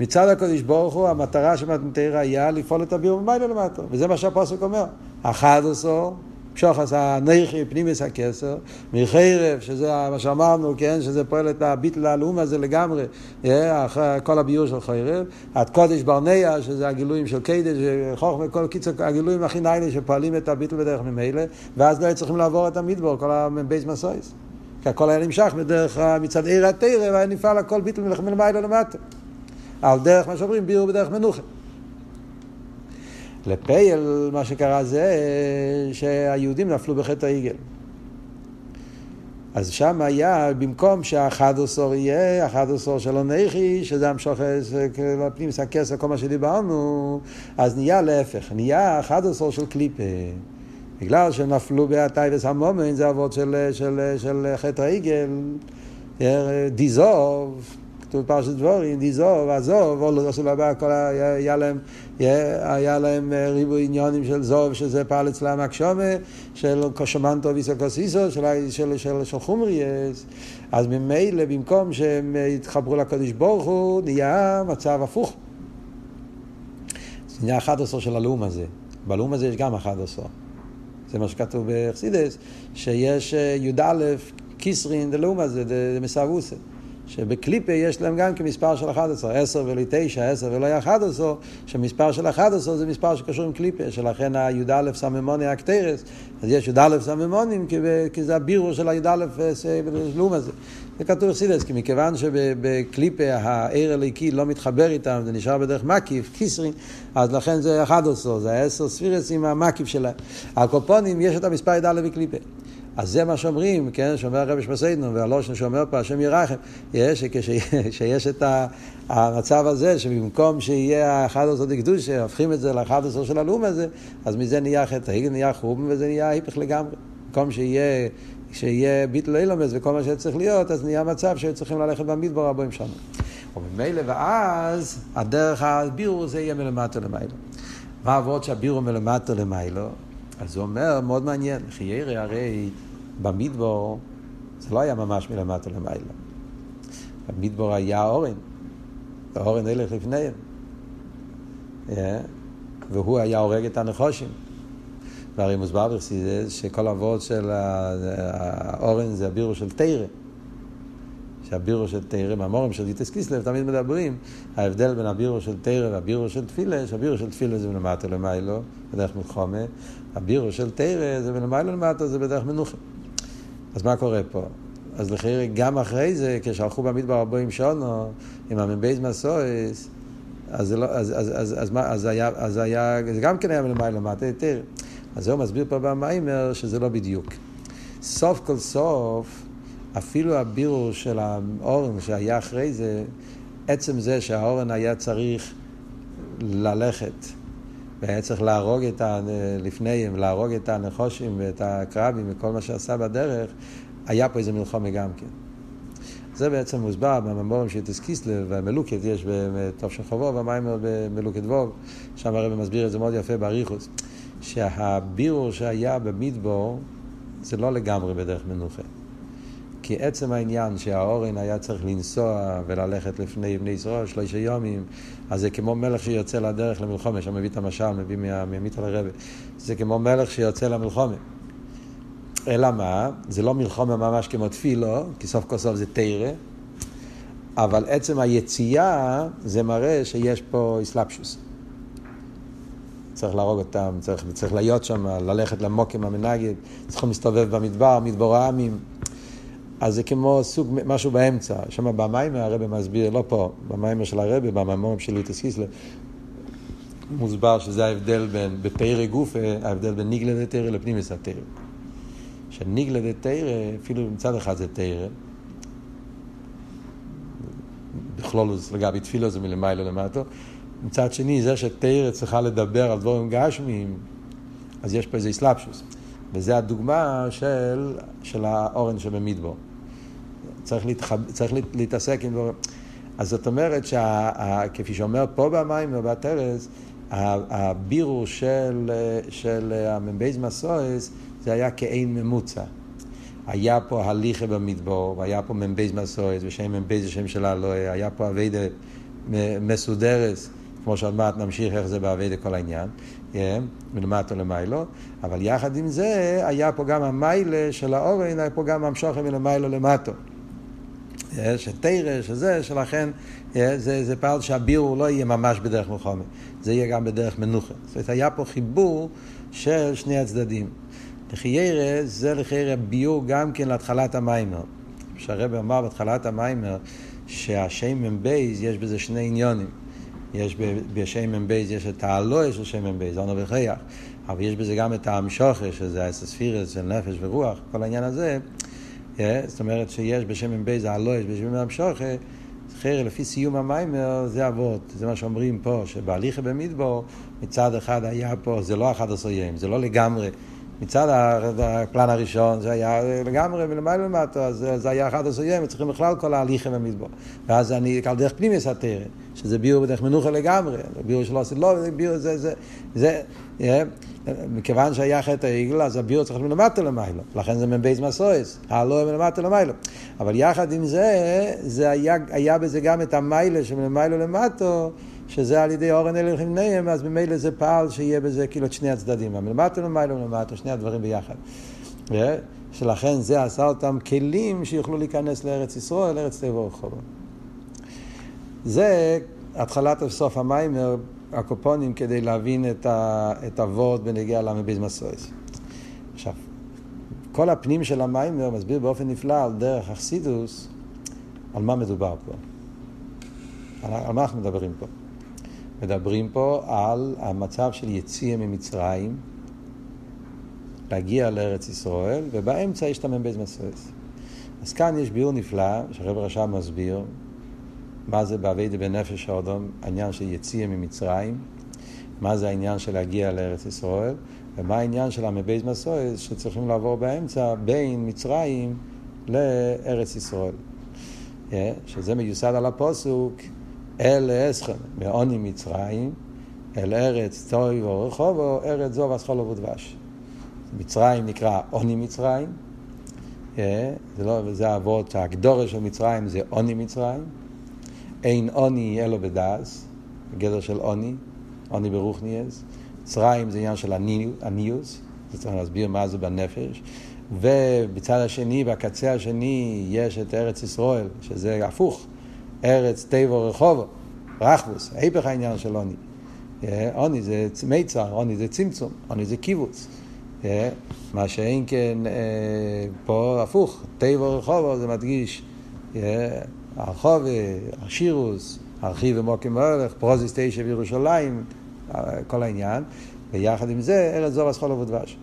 מצד הקודש ברוך הוא, המטרה של מתנתרא היה לפעול את הביאור ממילא למטה, וזה מה שהפוסק אומר. אחד עשור, שוחס הנכי פנימיס הכסר, מחרב, שזה מה שאמרנו, כן, שזה פועל את הביטל הלאום הזה לגמרי, אחרי כל הביור של חרב, עד קודש ברנע, שזה הגילויים של קדש, חוכמה, כל קיצור, הגילויים הכי ניילה שפועלים את הביטל בדרך ממילא, ואז לא צריכים לעבור את המדבור, כל הבייס מסויס. כי הכל היה נמשך בדרך מצד עיר התרא, והיה נפעל הכל ביטל מלמעלה למטה. על דרך מה שאומרים בירו בדרך מנוחה. לפייל מה שקרה זה שהיהודים נפלו בחטא העיגל. אז שם היה, במקום שהאחד עשור יהיה, אחד עשור של הנכי, שזה המשוכס, פנים הכסף, כל מה שדיברנו, אז נהיה להפך, נהיה אחד עשור של קליפה. בגלל שנפלו באטייבס המומן, זה אבות של, של, של חטא העיגל, דיזוב, כתוב פרשת דבורים, דיזוב, עזוב, או לא עשו לבא, כל היה להם, היה להם אה, ריבוי עניונים של זוב, שזה פעל אצלם הקשומה, של קושמנטו ויסוקוסיסו, של, של, של, של חומריאס. אז ממילא, במקום שהם יתחברו לקדוש ברוך הוא, נהיה מצב הפוך. זה נהיה 11 של הלאום הזה. בלאום הזה יש גם 11. זה מה שכתוב באכסידס, שיש אה, י"א כיסרין דלאום הזה, דמסאבוסה. שבקליפה יש להם גם כמספר של 11, 10 ולא 9, 10 ולא 11, שמספר של 11 זה מספר שקשור עם קליפה, שלכן הי"א סממוני הקטרס, אז יש י"א סממונים, כי זה הבירו של הי"א לום הזה. זה כתוב אכסידס, כי מכיוון שבקליפה העיר הליקי לא מתחבר איתם, זה נשאר בדרך מקיף, קיסרין, אז לכן זה 11, זה 10 ספירס עם המקיף שלהם. הקופונים יש את המספר י"א בקליפה. אז זה מה שאומרים, כן, שאומר הרבי שמסיידנו, והלושן שאומר פה, השם ירחם, יש, (laughs) שיש את המצב הזה, שבמקום שיהיה האחד עשר דקדושה, הופכים את זה לאחד עשר של הלאום הזה, אז מזה נהיה חטא, נהיה חום, וזה נהיה ההיפך לגמרי. במקום שיהיה, שיהיה ביטל אילומס וכל מה שצריך להיות, אז נהיה מצב שהיו צריכים ללכת במדבר הבאים שם. וממילא, ואז הדרך הבירו זה יהיה מלמטה למיילו. מה עבוד שהבירו מלמטה למיילו? אז הוא אומר, מאוד מעניין, חיירי הרי במדבור זה לא היה ממש מלמטה למעלה. במדבור היה אורן, ואורן הלך לפניהם. Yeah. והוא היה הורג את הנחושים. והרי מוסבר בחסידס שכל אבות של האורן זה הבירו של תרא. שהבירור של תורה, מאמרים של י"ט כסלו תמיד מדברים, ההבדל בין הבירור של תורה והבירור של תפילה, שהבירור של תפילה זה מלמטה למעלה, בדרך מלחמה, הבירור של תורה זה מלמעלה למטה, זה בדרך מנוחה. אז מה קורה פה? אז לכן גם אחרי זה, כשהלכו במדבר ארבעים שנה, עם המ"ב מסעות, אז, זה לא, אז, אז, אז, אז, מה, אז, היה, אז היה, זה גם כן היה מלמעלה למטה יותר. אז זהו מסביר פה במאמר שזה לא בדיוק. סוף כל סוף, אפילו הבירו של האורן שהיה אחרי זה, עצם זה שהאורן היה צריך ללכת והיה צריך להרוג את ה... לפניהם, להרוג את הנחושים ואת הקרבים וכל מה שעשה בדרך, היה פה איזה מלחמה גם כן. זה בעצם מוסבר בממורים של תסקיסלב והמלוקת, יש בטוב של חובוב, המיימר במלוקת ווב, שם הרב מסביר את זה מאוד יפה באריכוס, שהבירור שהיה במדבור זה לא לגמרי בדרך מנוחה. כי עצם העניין שהאורן היה צריך לנסוע וללכת לפני בני ישראל שלושה יומים, אז זה כמו מלך שיוצא לדרך למלחומה, שם מביא את המשל, מביא מהמיטה לרבה. זה כמו מלך שיוצא למלחומה. אלא מה? זה לא מלחומה ממש כמו תפילו, כי סוף כל סוף זה תרא, אבל עצם היציאה זה מראה שיש פה אסלאפשוס. צריך להרוג אותם, צריך, צריך להיות שם, ללכת למוקים המנגד, צריכים להסתובב במדבר, מדבור העמים. אז זה כמו סוג, משהו באמצע. שם במיימר הרב מסביר, לא פה, במיימר של הרב, במיימר של ליטס קיסלר, מוסבר שזה ההבדל בין, בפרא גוף, ההבדל בין ניגלה דתרא לפנימיס התרא. שניגלה דתרא, אפילו מצד אחד זה תרא, בכלולוס לגבי תפילו זה מלמעלה למטה, מצד שני, זה שתרא צריכה לדבר על דבורים גשמיים, אז יש פה איזה אסלאפשוס. וזה הדוגמה של, של האורן שבמדבור. צריך, להתחב, צריך להתעסק עם דברים. אז זאת אומרת, כפי שאומר פה במים ובתרס, הבירור של, של המ"בייז מסועס זה היה כאין ממוצע. היה פה הליכה במדבור, והיה פה מ"בייז מסועס, ושם מ"בייז השם של האלוהי, היה פה אביידה מסודרס. כמו שעוד מעט נמשיך איך זה בעבד כל העניין, מלמטו למיילו, אבל יחד עם זה היה פה גם המיילה של האורן, היה פה גם המשוכן מלמיילו למטו. שתרא, שזה, שלכן זה, זה פעל שהביאור לא יהיה ממש בדרך מלחומת, זה יהיה גם בדרך מנוחה. זאת אומרת, היה פה חיבור של שני הצדדים. לחיירא זה לחיירא ביור גם כן להתחלת המיימר. שהרבא אמר בהתחלת המיימר שהשם מבייז יש בזה שני עניונים. יש בשמן בייז, יש את האלוה של שמן בייז, אונו וחייח, אבל יש בזה גם את האמשוכה, שזה האסספירס של נפש ורוח, כל העניין הזה, אה, זאת אומרת שיש בשמן בייז האלוה, יש בשמן המשוכה, אחר לפי סיום המיימר זה אבות, זה מה שאומרים פה, שבהליכה במדבור מצד אחד היה פה, זה לא אחד עשויים, זה לא לגמרי, מצד הפלן הראשון זה היה לגמרי מלמעלה למטה, אז זה היה אחד עשויים, צריכים בכלל כל ההליכה במדבור, ואז אני, על דרך פנימי סתרת. שזה ביור בדרך מנוחה לגמרי, ביור שלא עשית לא, ביור זה, זה, זה, זה מכיוון שהיה חטא העגל, אז הביור צריך מלמטה למיילו, לכן זה מבייס מסויס, הלא מלמטה למיילו. אבל יחד עם זה, זה היה, היה בזה גם את המיילה שמלמיילו למטו, שזה על ידי אורן אלה לבניהם, אז ממילא זה פעל שיהיה בזה כאילו את שני הצדדים, המלמטה למיילו ולמטה, שני הדברים ביחד. שלכן זה עשה אותם כלים שיוכלו להיכנס לארץ ישראל, לארץ טבע ורחובות. זה התחלת סוף המיימר, הקופונים, כדי להבין את, הוורד בנגיע למביז מסויס. עכשיו, כל הפנים של המיימר מסביר באופן נפלא על דרך אכסידוס, על מה מדובר פה. על, על מה אנחנו מדברים פה? מדברים פה על המצב של יציאה ממצרים, להגיע לארץ ישראל, ובאמצע יש את המ"ב מסויס. אז כאן יש ביור נפלא, שהרב רשם מסביר, מה זה באביידה בנפש האדום, העניין של יציאה ממצרים, מה זה העניין של להגיע לארץ ישראל, ומה העניין של המבייז מסויס שצריכים לעבור באמצע בין מצרים לארץ ישראל. Yeah, שזה מיוסד על הפוסוק, אל אסכם, מעוני מצרים, אל ארץ טוי ורחובו, ארץ זו ואסכולו ודבש. מצרים נקרא עוני מצרים, yeah, זה, לא, זה האבות, הגדורה של מצרים זה עוני מצרים. אין עוני אלו בדס, גדר של עוני, עוני ברוכניאס. מצרים זה עניין של עניוס, זה צריך להסביר מה זה בנפש. ובצד השני, בקצה השני, יש את ארץ ישראל, שזה הפוך, ארץ טבע רחובו, רחבוס, היפך העניין של עוני. אה, עוני זה מיצר, עוני זה צמצום, עוני זה קיבוץ. אה, מה שאין כן אה, פה הפוך, טבע רחובו זה מדגיש הרחוב, השירוס, ארכיב ומוקים והולך, פרוזיס תשע בירושלים, כל העניין, ויחד עם זה ארץ זבת חלב ודבש.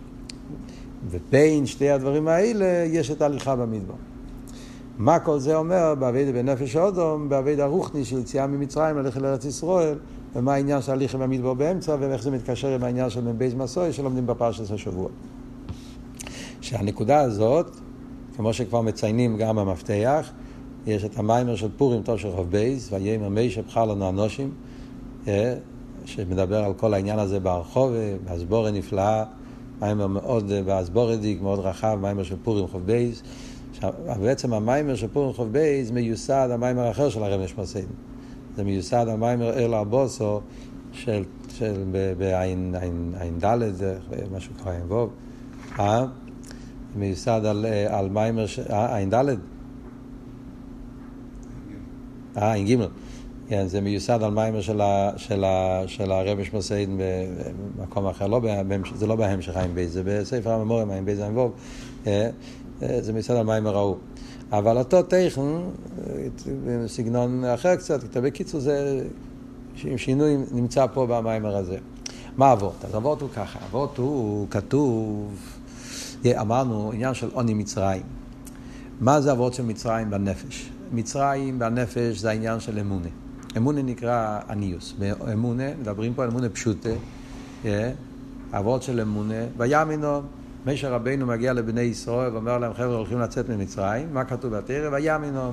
ובין שתי הדברים האלה יש את ההליכה במדבר. מה כל זה אומר בעבודה בנפש אדם, בעבודה רוחני של יציאה ממצרים ללכת לארץ ישראל, ומה העניין של הליכה במדבר באמצע, ואיך זה מתקשר עם העניין של מ"ב מסעי שלומדים בפרשת השבוע. שהנקודה הזאת, כמו שכבר מציינים גם במפתח, יש את המאמר של פורים, טוב של חוב בייס, ויאמר משה בחר לנו אנשים, אה, שמדבר על כל העניין הזה ברחוב, באסבורה נפלאה, מיימר מאוד, באסבורדיק, מאוד רחב, מיימר של פורים חוב בייס, עכשיו, בעצם המיימר של פורים חוב בייז מיוסד המיימר האחר של הרב נשמע זה מיוסד המיימר אל ארבוסו של, של ד', משהו עין ווב, אה? מיוסד על, על מיימר, אה, עין ד'? אה, עין ג'. כן, זה מיוסד על מיימר של, ה, של, ה, של הרבי שמוסיין במקום אחר, לא זה לא בהמשך עין בייז, זה בספר הממורים עין בייז אה, אה, זה על מיימר ההוא. אבל אותו טכן, בסגנון אחר קצת, בקיצור זה שינוי נמצא פה במיימר הזה. מה אבות? אז אבות הוא ככה, אבות הוא כתוב, אמרנו עניין של עוני מצרים. מה זה אבות של מצרים בנפש? מצרים בנפש זה העניין של אמונה. אמונה נקרא עניוס. באמונה, מדברים פה על אמונה פשוטה, אבות של אמונה, ויאמינו, משה רבינו מגיע לבני ישראל ואומר להם, חבר'ה, הולכים לצאת ממצרים, מה כתוב בתרא? ויאמינו.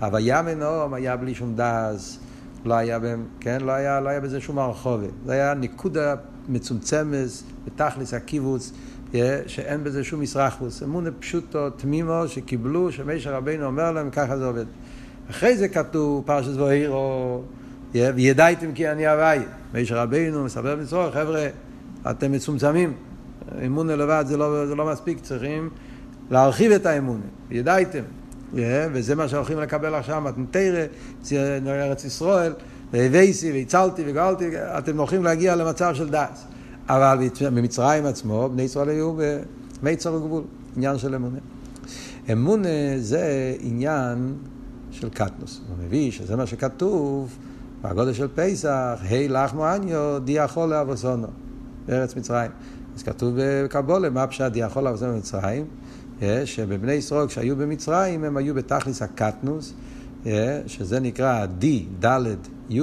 הוויאמינו היה בלי שום דאז, לא היה, בהם, כן? לא היה, לא היה בזה שום הרחובת. זה היה ניקודה מצומצמת בתכלס הקיבוץ, שאין בזה שום מסרחוס. אמונה פשוטו, תמימו, שקיבלו, שמשה רבינו אומר להם, ככה זה עובד. אחרי זה כתוב פרשת ואירו, וידעתם כי אני הוואי. משה רבינו מספר במצרור, חבר'ה, אתם מצומצמים. אמונה לבד זה לא, זה לא מספיק, צריכים להרחיב את האמונה. ידעתם. וזה מה שהולכים לקבל עכשיו, מתנתרא, ארץ ישראל, והבייסי, והצלתי וגאלתי, אתם הולכים להגיע למצב של דס. אבל במצרים עצמו, בני ישראל היו במיצר וגבול, עניין של אמונה. אמונה זה עניין של קטנוס. הוא מביא שזה מה שכתוב בגודל של פסח, היי לחמו אניו די יכול לאבוסונו, בארץ מצרים. אז כתוב בקבולה, מה פשט יכול לאבוסונו במצרים? שבבני ישראל כשהיו במצרים הם היו בתכליס הקטנוס, שזה נקרא די, ד', י',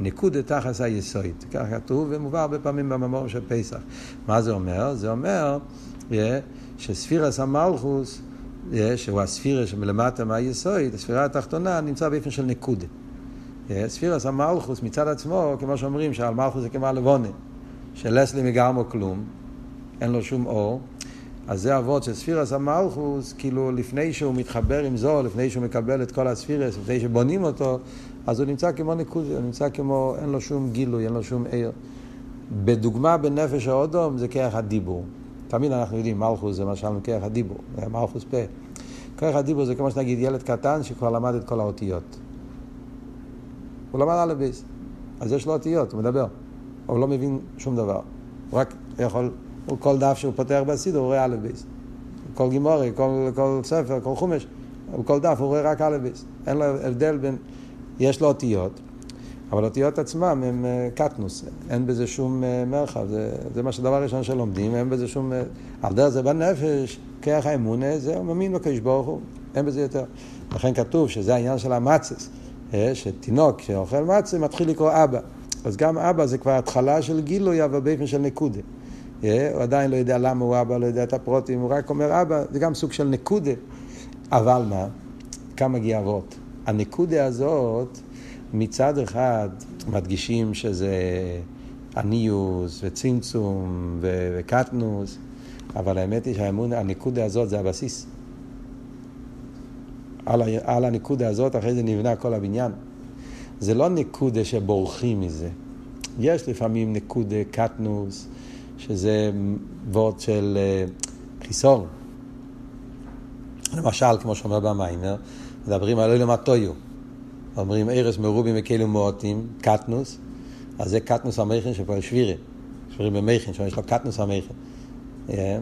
נקודה תכלס היסוית. כך כתוב ומובא הרבה פעמים בממור של פסח. מה זה אומר? זה אומר שספירס המלכוס שהוא הספירה שמלמטה מהיסוד, הספירה התחתונה, נמצא באופן של נקודה. ספירס המלכוס מצד עצמו, כמו שאומרים שעל מלכוס זה כמו הלבונה, שלסלי מגרמו כלום, אין לו שום אור, אז זה אבות של ספירס המלכוס, כאילו לפני שהוא מתחבר עם זו, לפני שהוא מקבל את כל הספירס, לפני שבונים אותו, אז הוא נמצא כמו נקודה, הוא נמצא כמו, אין לו שום גילוי, אין לו שום עיר. בדוגמה בנפש האודום זה כרך הדיבור. תמיד אנחנו יודעים, מלכוס זה שאמרנו כרך הדיבור, מלכוס פה. כרך הדיבור זה כמו שנגיד ילד קטן שכבר למד את כל האותיות. הוא למד א' ביס, אז יש לו אותיות, הוא מדבר, אבל הוא לא מבין שום דבר. הוא רק יכול, הוא כל דף שהוא פותח בסידור, הוא רואה א' ביס. כל גימורי, כל, כל ספר, כל חומש, כל דף הוא רואה רק א' ביס. אין לו הבדל בין, יש לו אותיות, אבל אותיות עצמם הם אה, קטנוס, אין בזה שום אה, מרחב, זה, זה מה שדבר ראשון שלומדים, אין בזה שום... אה, על דרך זה בנפש, כרך האמונה, זה מאמין בקדוש ברוך הוא, אין בזה יותר. לכן כתוב שזה העניין של המצס, שתינוק שאוכל מצה מתחיל לקרוא אבא. אז גם אבא זה כבר התחלה של גילוי, אבל באופן של נקודה. הוא עדיין לא יודע למה הוא אבא, לא יודע את הפרוטים, הוא רק אומר אבא, זה גם סוג של נקודה. אבל מה? כמה גאוות. הנקודה הזאת... מצד אחד מדגישים שזה עניוס וצמצום וקטנוס, אבל האמת היא שהנקודה הזאת זה הבסיס. על, על הנקודה הזאת אחרי זה נבנה כל הבניין. זה לא נקודה שבורחים מזה. יש לפעמים נקודה קטנוס, שזה וורד של uh, חיסור. למשל, כמו שאומר במיימר, מדברים על אלה מטויו. אומרים ארס מרובים וכאלו מועטים, קטנוס, אז זה קטנוס המכן שפועל שבירה, שבירים במכן, שיש לו קטנוס המכן. אה,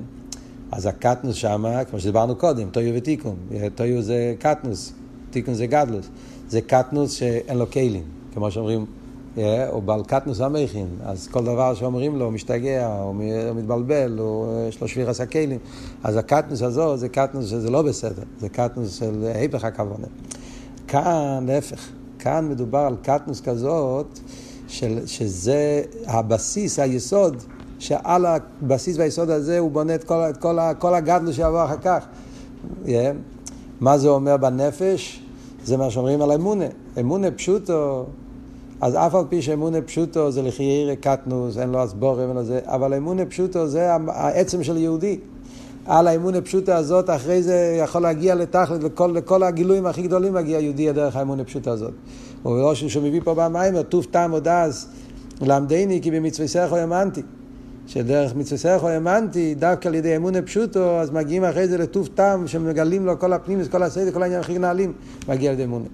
אז הקטנוס שם, כמו שדיברנו קודם, טויו ותיקון, אה, טויו זה קטנוס, תיקון זה גדלוס, זה קטנוס שאין לו כלים, כמו שאומרים, אה, הוא בעל קטנוס המכין, אז כל דבר שאומרים לו, הוא משתגע, הוא מתבלבל, הוא, יש לו שביר עשה אז הקטנוס הזו זה קטנוס שזה לא בסדר, זה קטנוס של היפך הכוונה. כאן, להפך, כאן מדובר על קטנוס כזאת, של, שזה הבסיס, היסוד, שעל הבסיס והיסוד הזה הוא בונה את כל, את כל, כל הגדלו שיבוא אחר כך. Yeah. מה זה אומר בנפש? זה מה שאומרים על אמונה. אמונה פשוטו, אז אף על פי שאמונה פשוטו זה לחיירה קטנוס, אין לו אסבורם, אין לו זה, אבל אמונה פשוטו זה העצם של יהודי. על האמון הפשוטה הזאת, אחרי זה יכול להגיע לתכלת, לכל, לכל הגילויים הכי גדולים מגיע יהודי דרך האמון הפשוטה הזאת. ובראש שהוא מביא פה במיימר, טוב טעם עוד אז, למדני כי במצווה סכו האמנתי. שדרך מצווה סכו האמנתי, דווקא על ידי אמון הפשוטו, אז מגיעים אחרי זה לטוב טעם, שמגלים לו כל הפנים, כל הסדר, כל העניין הכי נעלים, מגיע על ידי אמון.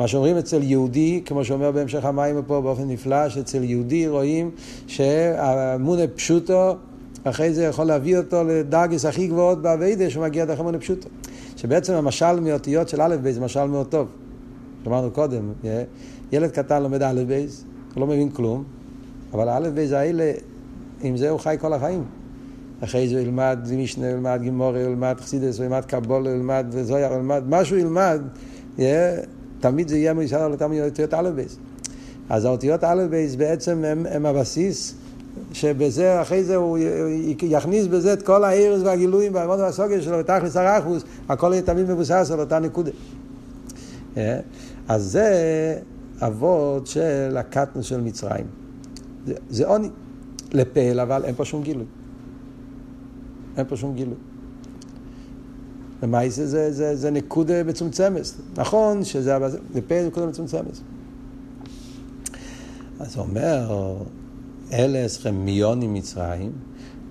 מה שאומרים אצל יהודי, כמו שאומר בהמשך המים פה באופן נפלא, שאצל יהודי רואים שהאמון הפשוטו אחרי זה יכול להביא אותו לדרגס הכי גבוהות באביידה שמגיע דרך אמונה פשוטו. שבעצם המשל מאותיות של א' ב' זה משל מאוד טוב. אמרנו קודם, ילד קטן לומד א' ב', הוא לא מבין כלום, אבל א' ב' האלה, עם זה הוא חי כל החיים. אחרי זה הוא ילמד משנה, הוא ילמד גימור, הוא ילמד חסידס, הוא ילמד קבול, הוא ילמד זויה, הוא ילמד, מה שהוא ילמד, תמיד זה יהיה על אותם אותיות א' ב'. אז האותיות א' ב' בעצם הם, הם הבסיס שבזה, אחרי זה הוא יכניס בזה את כל הארז והגילויים והעמוד והסוגיה שלו, ותכלס הרחוס, הכל יהיה תמיד מבוסס על אותה נקודה. אה? אז זה אבות של הקטנוס של מצרים. זה, זה עוני. לפעל, אבל אין פה שום גילוי. אין פה שום גילוי. ומאי זה, זה, זה, זה נקודה מצומצמת. נכון שזה לפעל נקודה מצומצמת. אז הוא אומר, אלה אצלכם מיונים מצרים,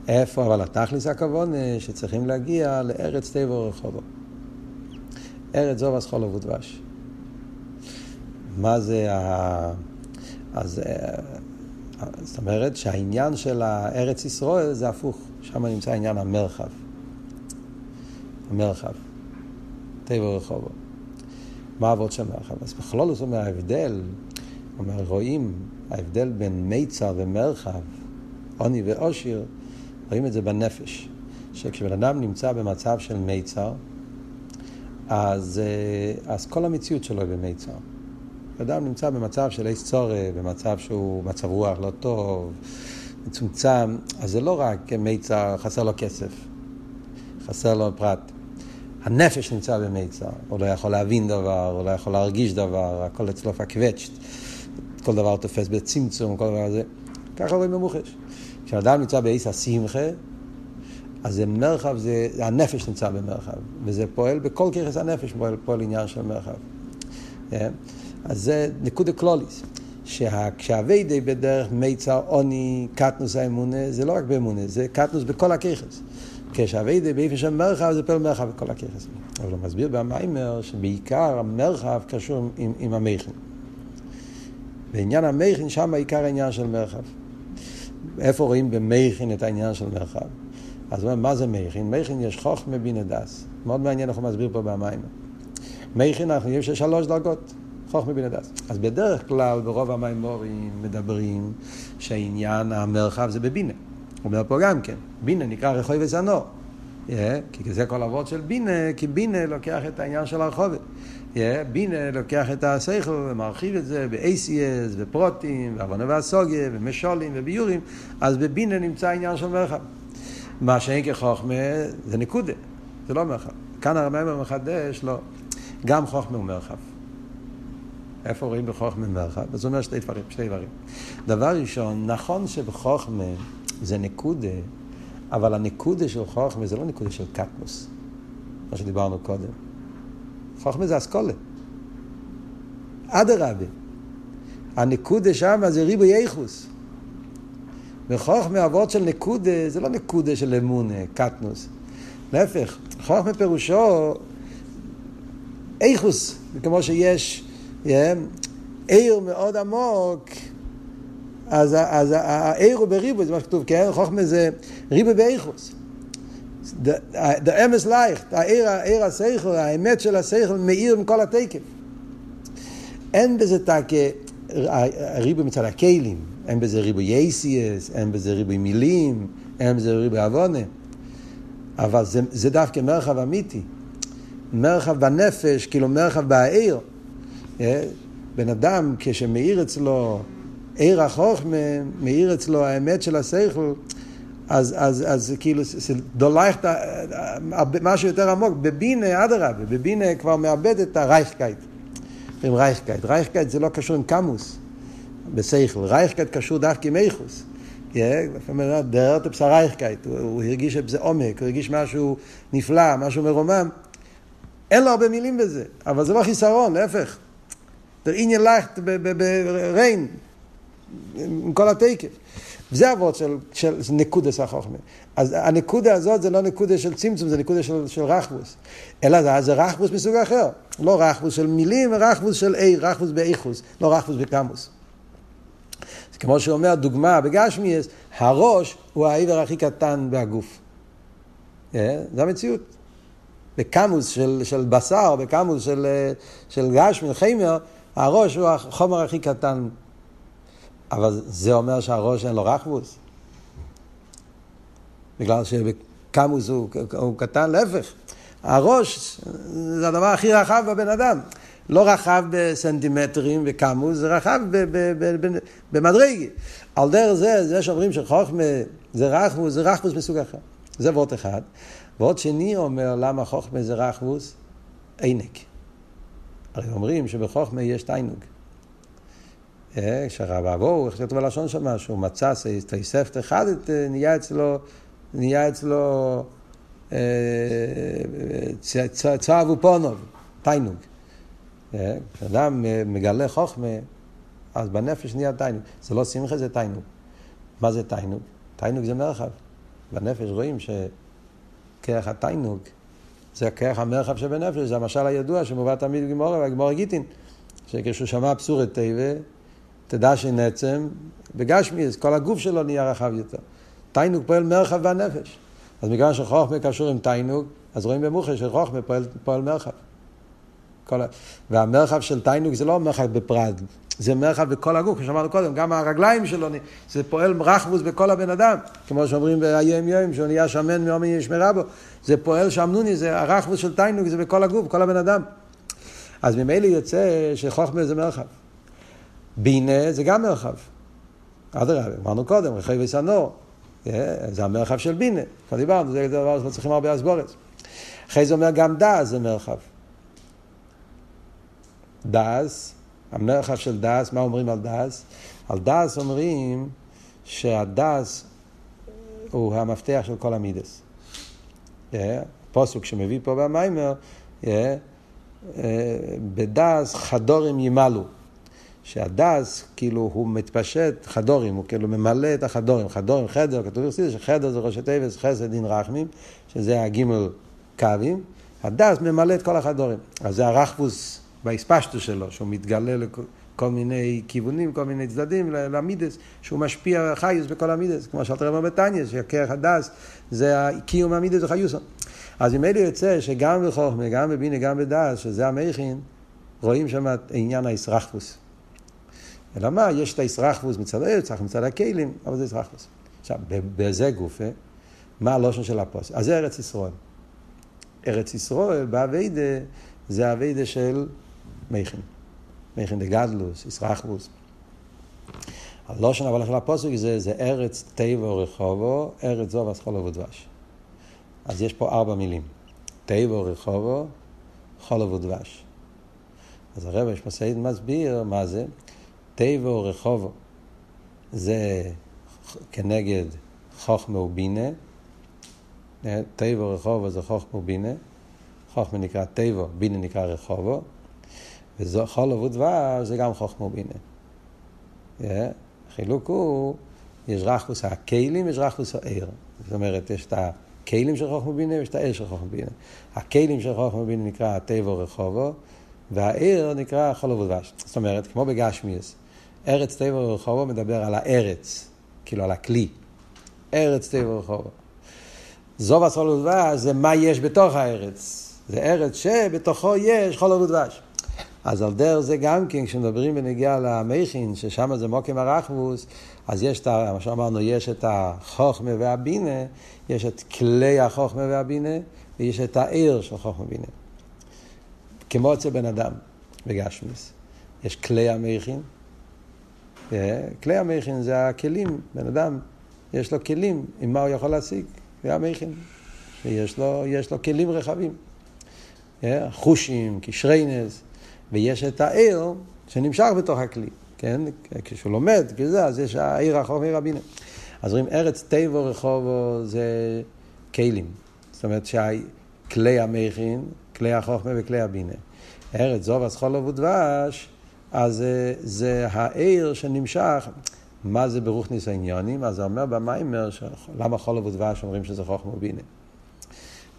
איפה, אבל התכלס הכוון שצריכים להגיע לארץ טבע ורחובו. ארץ זוב אסכול ודבש. מה זה ה... אז אה, זאת אומרת שהעניין של הארץ ישראל זה הפוך, שם נמצא עניין המרחב. המרחב, טבע ורחובו. מה אבות של מרחב? אז בכלול זאת אומרת ההבדל, אומר, רואים ההבדל בין מיצר ומרחב, עוני ואושיר, רואים את זה בנפש. שכשבן אדם נמצא במצב של מיצר, אז, אה, אז כל המציאות שלו היא במיצר. אדם נמצא במצב של אייס צורי, במצב שהוא מצב רוח לא טוב, מצומצם, אז זה לא רק מיצר, חסר לו כסף, חסר לו פרט. הנפש נמצא במיצר, הוא לא יכול להבין דבר, הוא לא יכול להרגיש דבר, הכל אצלו פקווצ'ט. כל דבר תופס בצמצום, כל דבר הזה. ככה רואים במוחש. כשאדם נמצא באיס השמחה, אז זה מרחב, זה, הנפש נמצא במרחב, וזה פועל בכל ככס הנפש, פועל, פועל עניין של מרחב. Yeah. אה? אז זה נקודה קלוליס, שכשהווידי בדרך מיצר עוני קטנוס האמונה, זה לא רק באמונה, זה קטנוס בכל הככס. כשהווידי באיפה של מרחב, זה פועל מרחב בכל הככס. אבל הוא מסביר במיימר שבעיקר המרחב קשור עם, עם המכן. בעניין המכין, שם העיקר העניין של מרחב. איפה רואים במכין את העניין של מרחב? אז מה זה מכין? מכין יש חוכמה בינה דס. מאוד מעניין איך הוא מסביר פה במים. מכין אנחנו יודעים שיש שלוש דרגות. חוכמה בינה דס. אז בדרך כלל ברוב המימורים מדברים שהעניין המרחב זה בבינה. אומר פה גם כן, בינה נקרא רחוי וזנור. Yeah, כי זה כל אבות של בינה, כי בינה לוקח את העניין של הרחובת. בינה לוקח את השכל ומרחיב את זה ב-ACS ופרוטים ועוונה והסוגיה ומשולים וביורים, אז בבינה נמצא העניין של מרחב. מה שאין כחוכמה זה נקודה, זה לא מרחב. כאן הרמב"ם מחדש, לא. גם חוכמה הוא מרחב. איפה רואים בחוכמה מרחב? אז הוא אומר שתי דברים, שתי דברים. דבר ראשון, נכון שבחוכמה זה נקודה, אבל הנקודה של חוכמה זה לא נקודה של קטמוס, מה שדיברנו קודם. חוכמה זה אסכולה. אדרבה. הנקודה שם זה ריבוי איכוס. וחוכמה אבות של נקודה זה לא נקודה של אמונה, קטנוס. להפך, חוכמה פירושו איכוס, כמו שיש עיר מאוד עמוק, אז, אז העיר הוא בריבוי, זה מה שכתוב, כן? חוכמה זה ריבוי באיכוס. the אמס לייך, העיר השכל, האמת של השכל מאיר עם כל התקף. אין בזה תקה ריבוי מצד הכלים, אין בזה ריבוי יייסיאס, אין בזה ריבוי מילים, אין בזה ריבוי עוונה. אבל זה, זה דווקא מרחב אמיתי. מרחב בנפש, כאילו מרחב באור. אה? בן אדם כשמאיר אצלו אור החוכמה, מאיר אצלו האמת של השכל, אז, אז, אז כאילו הולך משהו יותר עמוק, בבינה אדרבה, בבינה כבר מאבד את הרייכקייט. עם רייכקייט. רייכקייט זה לא קשור עם כמות, בשכל. רייכקייט קשור דווקא עם איכות. דרת בשרייכקייט, הוא הרגיש בזה עומק, הוא הרגיש משהו נפלא, משהו מרומם. אין לו הרבה מילים בזה, אבל זה לא חיסרון, להפך. עניין לאכט בריין, עם כל התקף. זה אבות של, של, של נקודס החוכמה. אז הנקודה הזאת זה לא נקודה של צמצום, זה נקודה של, של רחבוס. אלא זה, זה רחבוס מסוג אחר. לא רחבוס של מילים, רחבוס של אי, רחבוס באיכוס, לא רחבוס בקמוס. כמו שאומר דוגמה בגשמיאס, הראש הוא העבר הכי קטן בהגוף. Yeah, זה המציאות. בקמוס של, של בשר, בקמוס של, של גשמי, חיימר, הראש הוא החומר הכי קטן. אבל זה אומר שהראש אין לו רחבוס? בגלל שבקמוס הוא, הוא קטן, להפך. הראש זה הדבר הכי רחב בבן אדם. לא רחב בסנטימטרים וכמוס, זה רחב במדרגי. על דרך זה, זה שאומרים שחוכמה זה רחבוס, זה רחבוס מסוג אחר. זה ועוד אחד. ועוד שני אומר למה חוכמה זה רחבוס? עינק. הרי אומרים שבחוכמה יש תיינוג. אה, כשהרב אבו, איך כתוב בלשון שם, שהוא מצא תוספת אחד, אה, נהיה אצלו, נהיה אצלו אה, צו ופונוב, תיינוג. כשאדם מגלה חוכמה, אז בנפש נהיה תיינוג. זה לא שמחה, זה תיינוג. מה זה תיינוג? תיינוג זה מרחב. בנפש רואים שכרך התיינוג זה הכרך המרחב שבנפש, זה המשל הידוע שמובא תמיד בגמורה, והגמורה גיטין, שכשהוא שמע פסורת תיבה, תדע שנצם, בגשמי, אז כל הגוף שלו נהיה רחב יותר. תיינוג פועל מרחב בנפש. אז מכיוון שחוכמה קשור עם תיינוג, אז רואים במוחש שחוכמה פועל, פועל מרחב. כל... והמרחב של תיינוג זה לא מרחב בפרד, זה מרחב בכל הגוף, כמו שאמרנו קודם, גם הרגליים שלו, זה פועל רחבוס בכל הבן אדם, כמו שאומרים ביום יום, שהוא נהיה שמן מאומי ישמרה בו, זה פועל שמנוני, זה הרחבוס של תיינוג, זה בכל הגוף, בכל הבן אדם. אז ממילא יוצא שחוכמה זה מרחב. בינה זה גם מרחב. אדרבה, אמרנו קודם, רחובות הנהר, אה, זה המרחב של בינה, כבר דיברנו, זה דבר שאנחנו צריכים הרבה הסברות. אחרי זה אומר גם דעת זה מרחב. דעת המרחב של דעת, מה אומרים על דעת? על דעת אומרים שהדעת הוא המפתח של כל המידות. יש פסוק שמביא פה במאמר, אה, בדעת חדרים ימלאו. שהדעת, כאילו, הוא מתפשט, חדרים, הוא כאילו ממלא את החדרים. חדרים, חדר, כתוב ברסיס, שחדר זה ראשי תיבות, חסד דין רחמים, שזה הגימל קווים. הדעת ממלא את כל החדרים. אז זה הרחבות בהתפשטות שלו, שהוא מתגלה לכל מיני כיוונים, כל מיני צדדים, למידות, שהוא משפיע חיות בכל המידות, כמו שאתה רואה בתניא, שכרך הדעת זה קיום המידס וחיוסו. אז ממילא יוצא שגם בחוכמה, גם בבינה, גם בדס, שזה המכין, רואים שם את עניין האסרחפוס. אלא מה, יש את האסרחפוס מצד הארץ, מצד הכלים, אבל זה אסרחפוס. עכשיו, בזה גופה, מה הלושן של הפוסק? אז זה ארץ ישראל. ארץ ישראל, באביידה, זה אביידה של מייכן. מייכן דגדלוס, ישרחבוס. הלושן אבל של הפוסק זה, זה ארץ טבע רחובו, ארץ זוב אסכולו ודבש. אז יש פה ארבע מילים. טבע רחובו, חולו ודבש. אז הרב יש מסעיד מסביר מה זה. טבע רחובו זה כנגד חוכמה ובינה. טבע רחובו זה חוכמה ובינה. חוכמה נקרא טבע, בינה נקרא רחובו. וחול ודבש זה גם חוכמה ובינה. החילוק הוא, יש רחבוס הכלים, יש רחבוס העיר. זאת אומרת, יש את הכלים של חוכמה ובינה ויש את העיר של חוכמה ובינה. הכלים של חוכמה ובינה נקרא הטבע רחובו, והעיר נקרא חול ודבש. זאת אומרת, כמו בגשמיאס, ארץ טבע רחובו מדבר על הארץ, כאילו על הכלי. ארץ טבע רחובו. זוב הסול ודבש זה מה יש בתוך הארץ. זה ארץ שבתוכו יש חול ודבש. אז על דרך זה גם כן, כשמדברים בנגיעה למכין, ששם זה מוקם הרחבוס, אז יש את, מה שאמרנו, יש את החוכמה והבינה, יש את כלי החוכמה והבינה, ויש את העיר של חוכמה ובינה. כמו אצל בן אדם בגשמיס. יש כלי המכין, כלי המכין זה הכלים, בן אדם, יש לו כלים, עם מה הוא יכול להשיג, זה המכין. ויש לו, לו כלים רחבים. חושים, קשרי נס. ויש את העיר שנמשך בתוך הכלי, כן? כשהוא לומד, כזה, אז יש העיר החוכמה רבינה. אז אומרים ארץ טבע רחובו זה כלים. זאת אומרת שכלי המכין, כלי החוכמה וכלי הבינה. ארץ זוב אז חולוב ודבש, אז זה, זה העיר שנמשך. מה זה ברוך ניס העניונים? זה אומר במיימר, למה חולוב ודבש אומרים שזה חוכמה ובינה?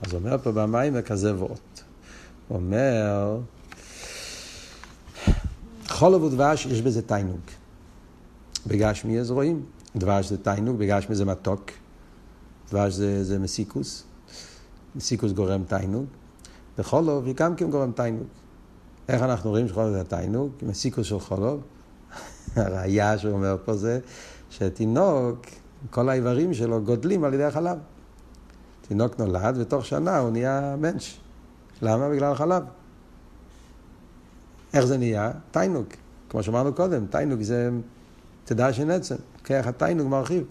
אז אומר פה במיימר כזה ואות. הוא אומר, חולוב ודבש יש בזה תיינוג. בגשמי אז רואים. דבש זה תיינוג, בגשמי זה מתוק. דבש זה, זה מסיקוס. מסיקוס גורם תיינוג. וחולוב היא גם כן גורם תיינוג. איך אנחנו רואים שחולוב זה תיינוג? מסיקוס של חולוב. (laughs) הראייה שהוא אומר פה זה שתינוק, כל האיברים שלו גודלים על ידי החלב. תינוק נולד ותוך שנה הוא נהיה מנש. למה? בגלל החלב. איך זה נהיה? תיינוג. כמו שאמרנו קודם, תיינוג זה תדע שנצם, כרך התיינוג מרחיב.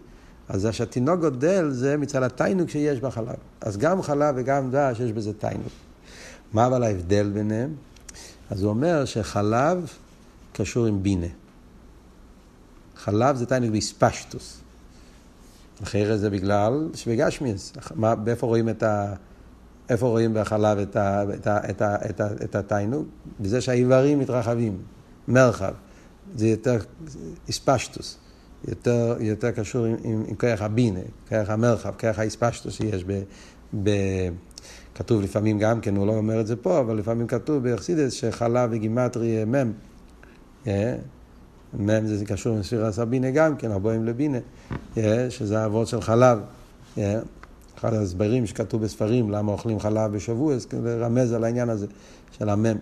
אז זה שהתינוק גודל זה מצד התיינוג שיש בחלב. אז גם חלב וגם דש יש בזה תיינוג. מה אבל ההבדל ביניהם? אז הוא אומר שחלב קשור עם בינה. חלב זה תיינוג באספשטוס. אחרת זה בגלל שבגשמיאס. איפה רואים את ה... איפה רואים בחלב את, ה, את, ה, את, ה, את, ה, את התיינוג? בזה שהאיברים מתרחבים, מרחב. זה יותר אספשטוס, יותר, יותר קשור עם, עם, עם כוח הבינה, כוח המרחב, כוח האספשטוס שיש ב... ב כתוב לפעמים גם כן, הוא לא אומר את זה פה, אבל לפעמים כתוב באכסידס שחלב וגימטרי מם. אה? מם זה קשור עם ספירס הבינה גם כן, הבואים לבינה, אה? שזה האבות של חלב. אה? אחד ההסברים שכתוב בספרים, למה אוכלים חלב בשבוע, זה לרמז על העניין הזה של המם.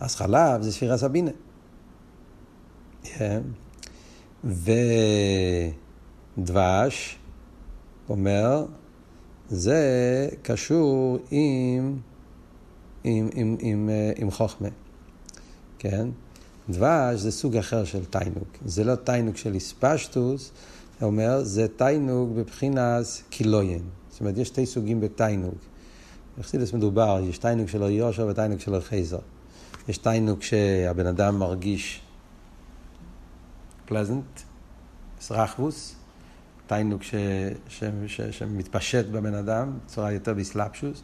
אז חלב זה ספירס הבינה. כן? ודבש אומר, זה קשור עם, עם, עם, עם, עם חוכמה, כן? דבש זה סוג אחר של תיינוג. זה לא תיינוג של איספשטוס, הוא אומר, זה תיינוג בבחינת קילויין. זאת אומרת, יש שתי סוגים בתיינוג. בחסידס מדובר, יש תיינוג של יושר ותיינוג של חייזר. יש תיינוג שהבן אדם מרגיש פלזנט, סרחבוס, תיינוג ש, ש, ש, שמתפשט בבן אדם בצורה יותר בסלפשוס.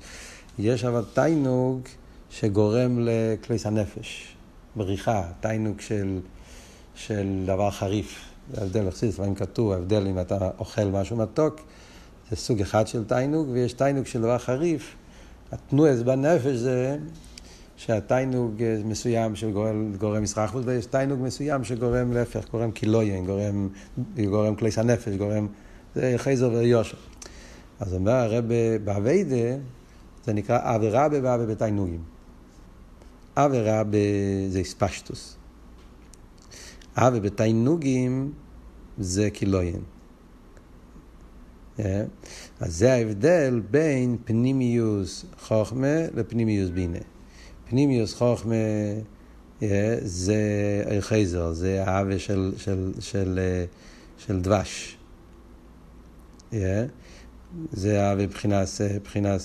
יש אבל תיינוג שגורם לכליס הנפש, בריחה, תיינוג של, של דבר חריף. זה הבדל, לפעמים כתוב, ההבדל אם אתה אוכל משהו מתוק, זה סוג אחד של תיינוג, ויש תיינוג של דבר חריף. התנועס בנפש זה שהתיינוג מסוים שגורם מסרחות, ויש תיינוג מסוים שגורם להפך, גורם קילויין, גורם, גורם כליס הנפש, גורם חייזר ויושר. אז אומר הרב באביידה, זה נקרא אבי רבה ואבי בתיינוגים. אבי רבה זה אספשטוס. אבי בתיינוגים זה קילויין. אה? אז זה ההבדל בין פנימיוס חוכמה לפנימיוס בינה. פנימיוס חוכמה אה, זה חייזר, זה האווה של, של, של, אה, של דבש. אה, זה האווה מבחינת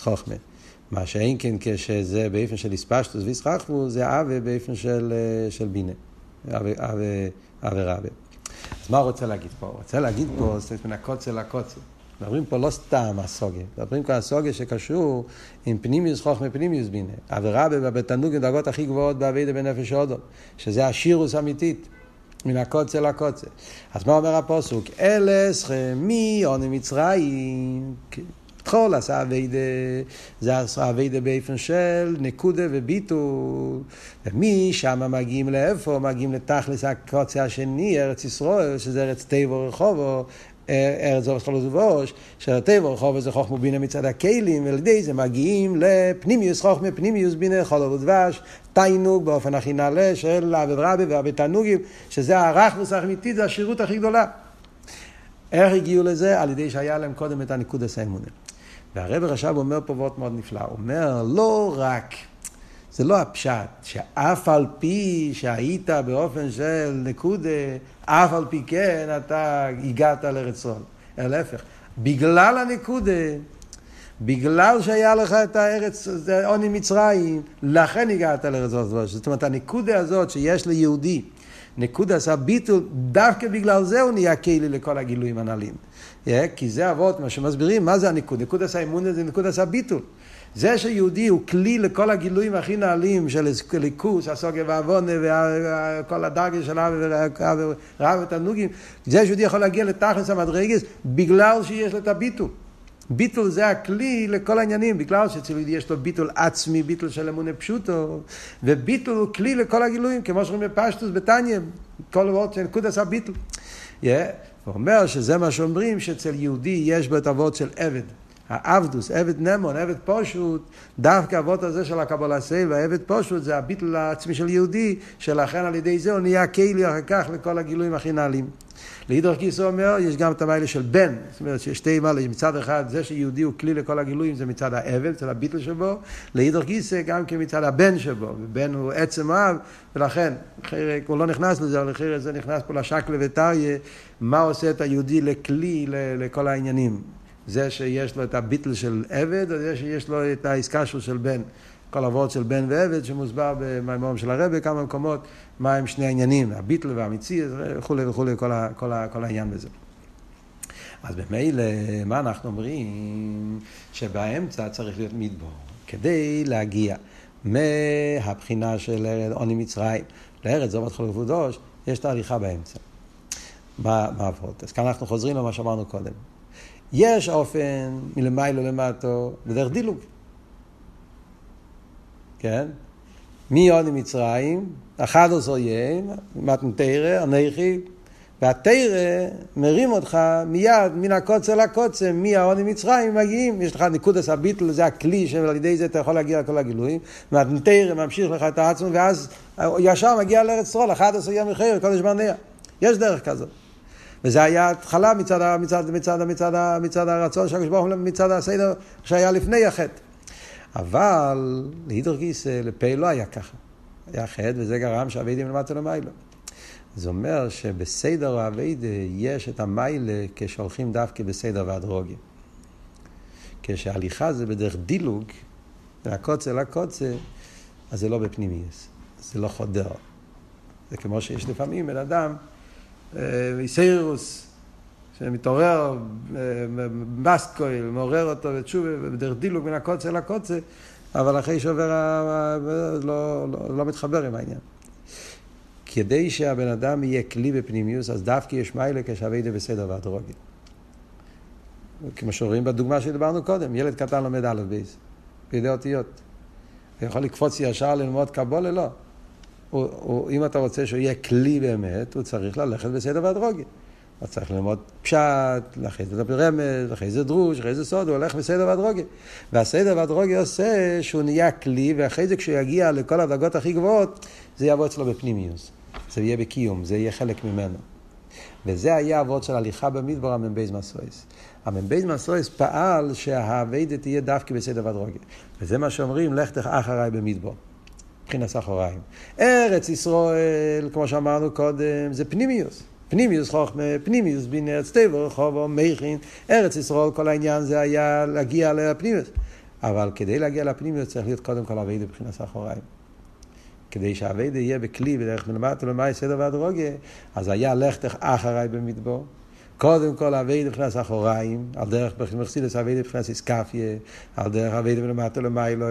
חוכמה. מה שאין כן כשזה באופן של איספשטוס ויסחחבו, זה האווה באופן של, של בינה. אווה רבה. אז מה הוא רוצה להגיד פה? הוא רוצה להגיד פה, זאת אומרת, מן הקוצר לקוצר. מדברים פה לא סתם הסוגיה, מדברים פה הסוגיה שקשור עם פנימיוס חוכמה פנימיוס בינה. עבירה בתענוג דרגות הכי גבוהות בעבידה בנפש אודו, שזה השירוס אמיתית. מן הקוצה לקוצה. אז מה אומר הפוסוק? אלס חמי עוני מצרים. תחול עשה אביידה, זה עשה אביידה באופן של נקודה וביטול. ומשם מגיעים לאיפה? מגיעים לתכלס הקוצה השני, ארץ ישראל, שזה ארץ טבע רחובו, ארץ זו וסחולו ובוש, שהטבע רחוב זה חוכמו בינה מצד הכלים, ועל ידי זה מגיעים לפנימיוס חוכמה, פנימיוס בינה, חולו ודבש, תיינוג באופן הכי נעלה של אבד רבי ואבד תענוגים, שזה הרחמוס האמיתי, זה השירות הכי גדולה. איך הגיעו לזה? על ידי שהיה להם קודם את הניקוד הסיימונה. והרב עכשיו אומר פה וורט מאוד נפלא, הוא אומר לא רק זה לא הפשט, שאף על פי שהיית באופן של נקודה, אף על פי כן אתה הגעת לרצון. אלא להפך, בגלל הנקודה, בגלל שהיה לך את הארץ, עוני מצרים, לכן הגעת לרצון. זאת אומרת, הנקודה הזאת שיש ליהודי נקודס הביטול, דווקא בגלל זה הוא נהיה כלי לכל הגילויים הנ"לים. Yeah, כי זה אבות, מה שמסבירים, מה זה הנקוד? נקודס האמונה זה נקודס הביטול. זה שיהודי הוא כלי לכל הגילויים הכי נעלים של ליכוס, הסוגיה והעוונה וכל הדרגה של רב ותנוגים, זה שיהודי יכול להגיע לתכלס המדרגס בגלל שיש לו את הביטול. ביטול זה הכלי לכל העניינים, בגלל שאצל יש לו ביטול עצמי, ביטול של אמונה פשוטו, וביטול הוא כלי לכל הגילויים, כמו שאומרים בפשטוס, בתניא, כל וורד של נקודס הביטול. Yeah. הוא אומר שזה מה שאומרים, שאצל יהודי יש בו את הוורד של עבד. העבדוס, עבד נמון, עבד פושוט, דווקא אבות הזה של הקבלה סייל והעבד פושוט זה הביטל העצמי של יהודי, שלכן על ידי זה הוא נהיה כלי אחר כך לכל הגילויים הכי נעלים. לאידוך גיסו אומר, יש גם את המיילה של בן, זאת אומרת שיש שתי מעלה, מצד אחד זה שיהודי הוא כלי לכל הגילויים זה מצד העבד, מצד הביטל שבו, לאידוך גיסא גם כן מצד הבן שבו, ובן הוא עצם אב, ולכן, הוא לא נכנס לזה, אבל אחרי זה נכנס פה לשקלה וטריה, מה עושה את היהודי לכלי לכל העניינים. זה שיש לו את הביטל של עבד, או זה שיש לו את העסקה של בן. כל הוורד של בן ועבד שמוסבר במימורים של הרבי, כמה מקומות, מה הם שני העניינים, הביטל והמציא וכולי וכולי, כל, ה, כל, ה, כל העניין בזה. אז במילא, מה אנחנו אומרים? שבאמצע צריך להיות מדבור, כדי להגיע מהבחינה של עוני מצרים לארץ זובת חול וקדוש, יש תהליכה באמצע. מה העבוד? אז כאן אנחנו חוזרים למה שאמרנו קודם. יש אופן מלמיילו למטו בדרך דילוג. כן? מי עם מצרים? אחד עשר ים, מתנתרא, אנכי, והתרא מרים אותך מיד מן הקוצר לקוצר, מהעוני מצרים מגיעים, יש לך ניקודס הביטל, זה הכלי שעל ידי זה אתה יכול להגיע לכל הגילויים, והתרא ממשיך לך את העצמו, ואז ישר מגיע לארץ טרול, 11 יום מחיר, קודש ברנע. יש דרך כזאת. וזה היה התחלה מצד, מצד, מצד, מצד, מצד הרצון של הקדוש מצד הסדר שהיה לפני החטא. אבל להידור גיסא, לפה לא היה ככה. היה חטא, וזה גרם שהאביידים למטה למיילו. זה אומר שבסדר האביידה יש את המיילה כשהולכים דווקא בסדר והדרוגיה. כשהליכה זה בדרך דילוג, מהקוצר לקוצר, אז זה לא בפנימיוס, זה לא חודר. זה כמו שיש לפעמים בן אדם איסיירוס, שמתעורר, מסתכל, מעורר אותו בתשובה, ובדרך דילוג מן הקצה לקצה, אבל אחרי שעובר, לא, לא, לא מתחבר עם העניין. כדי שהבן אדם יהיה כלי בפנימיות, אז דווקא יש מעלה כשעבודה בסדר והדרגה. כמו שרואים בדוגמה שדיברנו קודם, ילד קטן לומד א' בית, בידי אותיות. הוא יכול לקפוץ ישר ללמוד קבלה? לא. הוא, הוא, אם אתה רוצה שהוא יהיה כלי באמת, הוא צריך ללכת בסדר והדרגה. הוא צריך ללמוד פשט, אחרי זה רמז, אחרי זה דרוש, אחרי זה סוד, הוא הולך בסדר והדרוגי. והסדר והדרוגי עושה שהוא נהיה כלי, ואחרי זה כשהוא יגיע לכל הדרגות הכי גבוהות, זה יבוא אצלו בפנימיוס. זה יהיה בקיום, זה יהיה חלק ממנו. וזה היה אבות של הליכה במדבר המ"בייז מסויס. המ"בייז מסויס פעל שהאביידה תהיה דווקא בסדר והדרוגי. וזה מה שאומרים, לך תך אחריי במדבר. מבחינת אחוריים. ארץ ישראל, כמו שאמרנו קודם, זה פנימיוס. פנימיוס חוכמה, פנימיוס בין ארץ טבע, רחובו, מייכין, ארץ ישראל, כל העניין זה היה להגיע לפנימיוס. אבל כדי להגיע לפנימיוס צריך להיות קודם כל אביידה מבחינת אחוריים. כדי שהאביידה יהיה בכלי בדרך מלמטה למאי סדר והדרוגיה, אז היה לכתך אחריי במדבור. קודם כל אביידה מבחינת אחוריים, על דרך מחסידס אביידה מבחינת איסקפיה, על דרך אביידה מלמטה למיילו,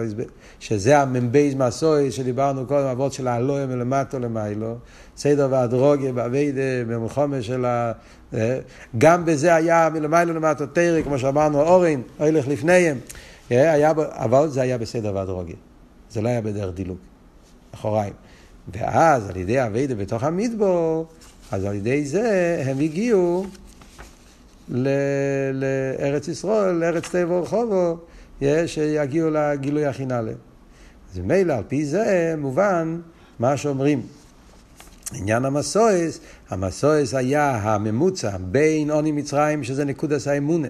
שזה המ"בייז מסוי שדיברנו קודם, אבות של האלוהים מלמטה למיילו, סדר והדרוגיה באביידה, במלחומה של ה... אה, גם בזה היה מלמיילו למטה תרא, כמו שאמרנו, אורן, הולך לפניהם, אה, היה, אבל זה היה בסדר והדרוגיה, זה לא היה בדרך דילוג, אחוריים. ואז על ידי אביידה בתוך המדבור, אז על ידי זה הם הגיעו לארץ ישראל, לארץ טבע ורחובו, שיגיעו לגילוי הכי נעלה. אז ממילא על פי זה מובן מה שאומרים. עניין המסויס, המסויס היה הממוצע בין עוני מצרים, שזה נקודס האמונה.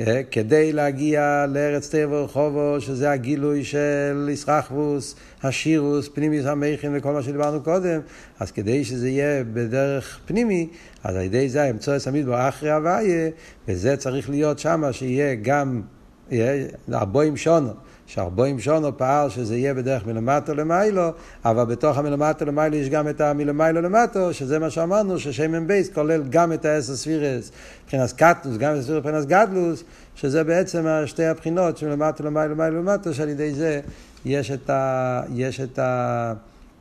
אה, כדי להגיע לארץ טבע ורחובו, שזה הגילוי של ישרחבוס, השירוס, פנימיוס המכין וכל מה שדיברנו קודם, אז כדי שזה יהיה בדרך פנימי, אז על ידי זה האמצוא המדבר אחרי הוויה, וזה צריך להיות שם, שיהיה גם ארבעים שנה. שארבעים שנה פעל שזה יהיה בדרך מלמטה למעלה, אבל בתוך המלמטה למעלה יש גם את המלמעלה למטה, שזה מה שאמרנו, שמ"ב כולל גם את העשר ספירות, מבחינת קטנות, גם את הספירות מבחינת גדלות, שזה בעצם שתי הבחינות של מלמטה למעלה למעלה למטה, שעל ידי זה יש את ה... יש את ה...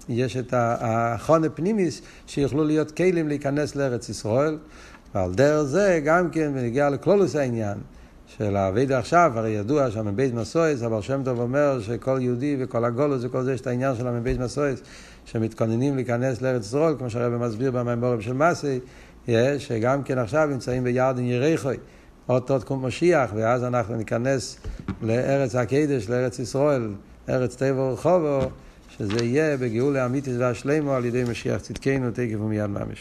יש את ההכנה פנימית שיוכלו להיות כלים להיכנס לארץ ישראל, ועל דרך זה גם כן בנגיע לכלולוס העניין. של האבייד עכשיו, הרי ידוע שהמבית מסויס, אבל שם טוב אומר שכל יהודי וכל הגולוס וכל זה, יש את העניין של המבית מסויס, שמתכוננים להיכנס לארץ ישראל, כמו שהרבא מסביר במימורים של מסי, שגם כן עכשיו נמצאים בירדן יריחוי, עוד תקום משיח, ואז אנחנו ניכנס לארץ הקדש, לארץ ישראל, ארץ טבע ורחובו, שזה יהיה בגאולה אמיתית והשלמו על ידי משיח צדקנו, תקף ומיד ממש.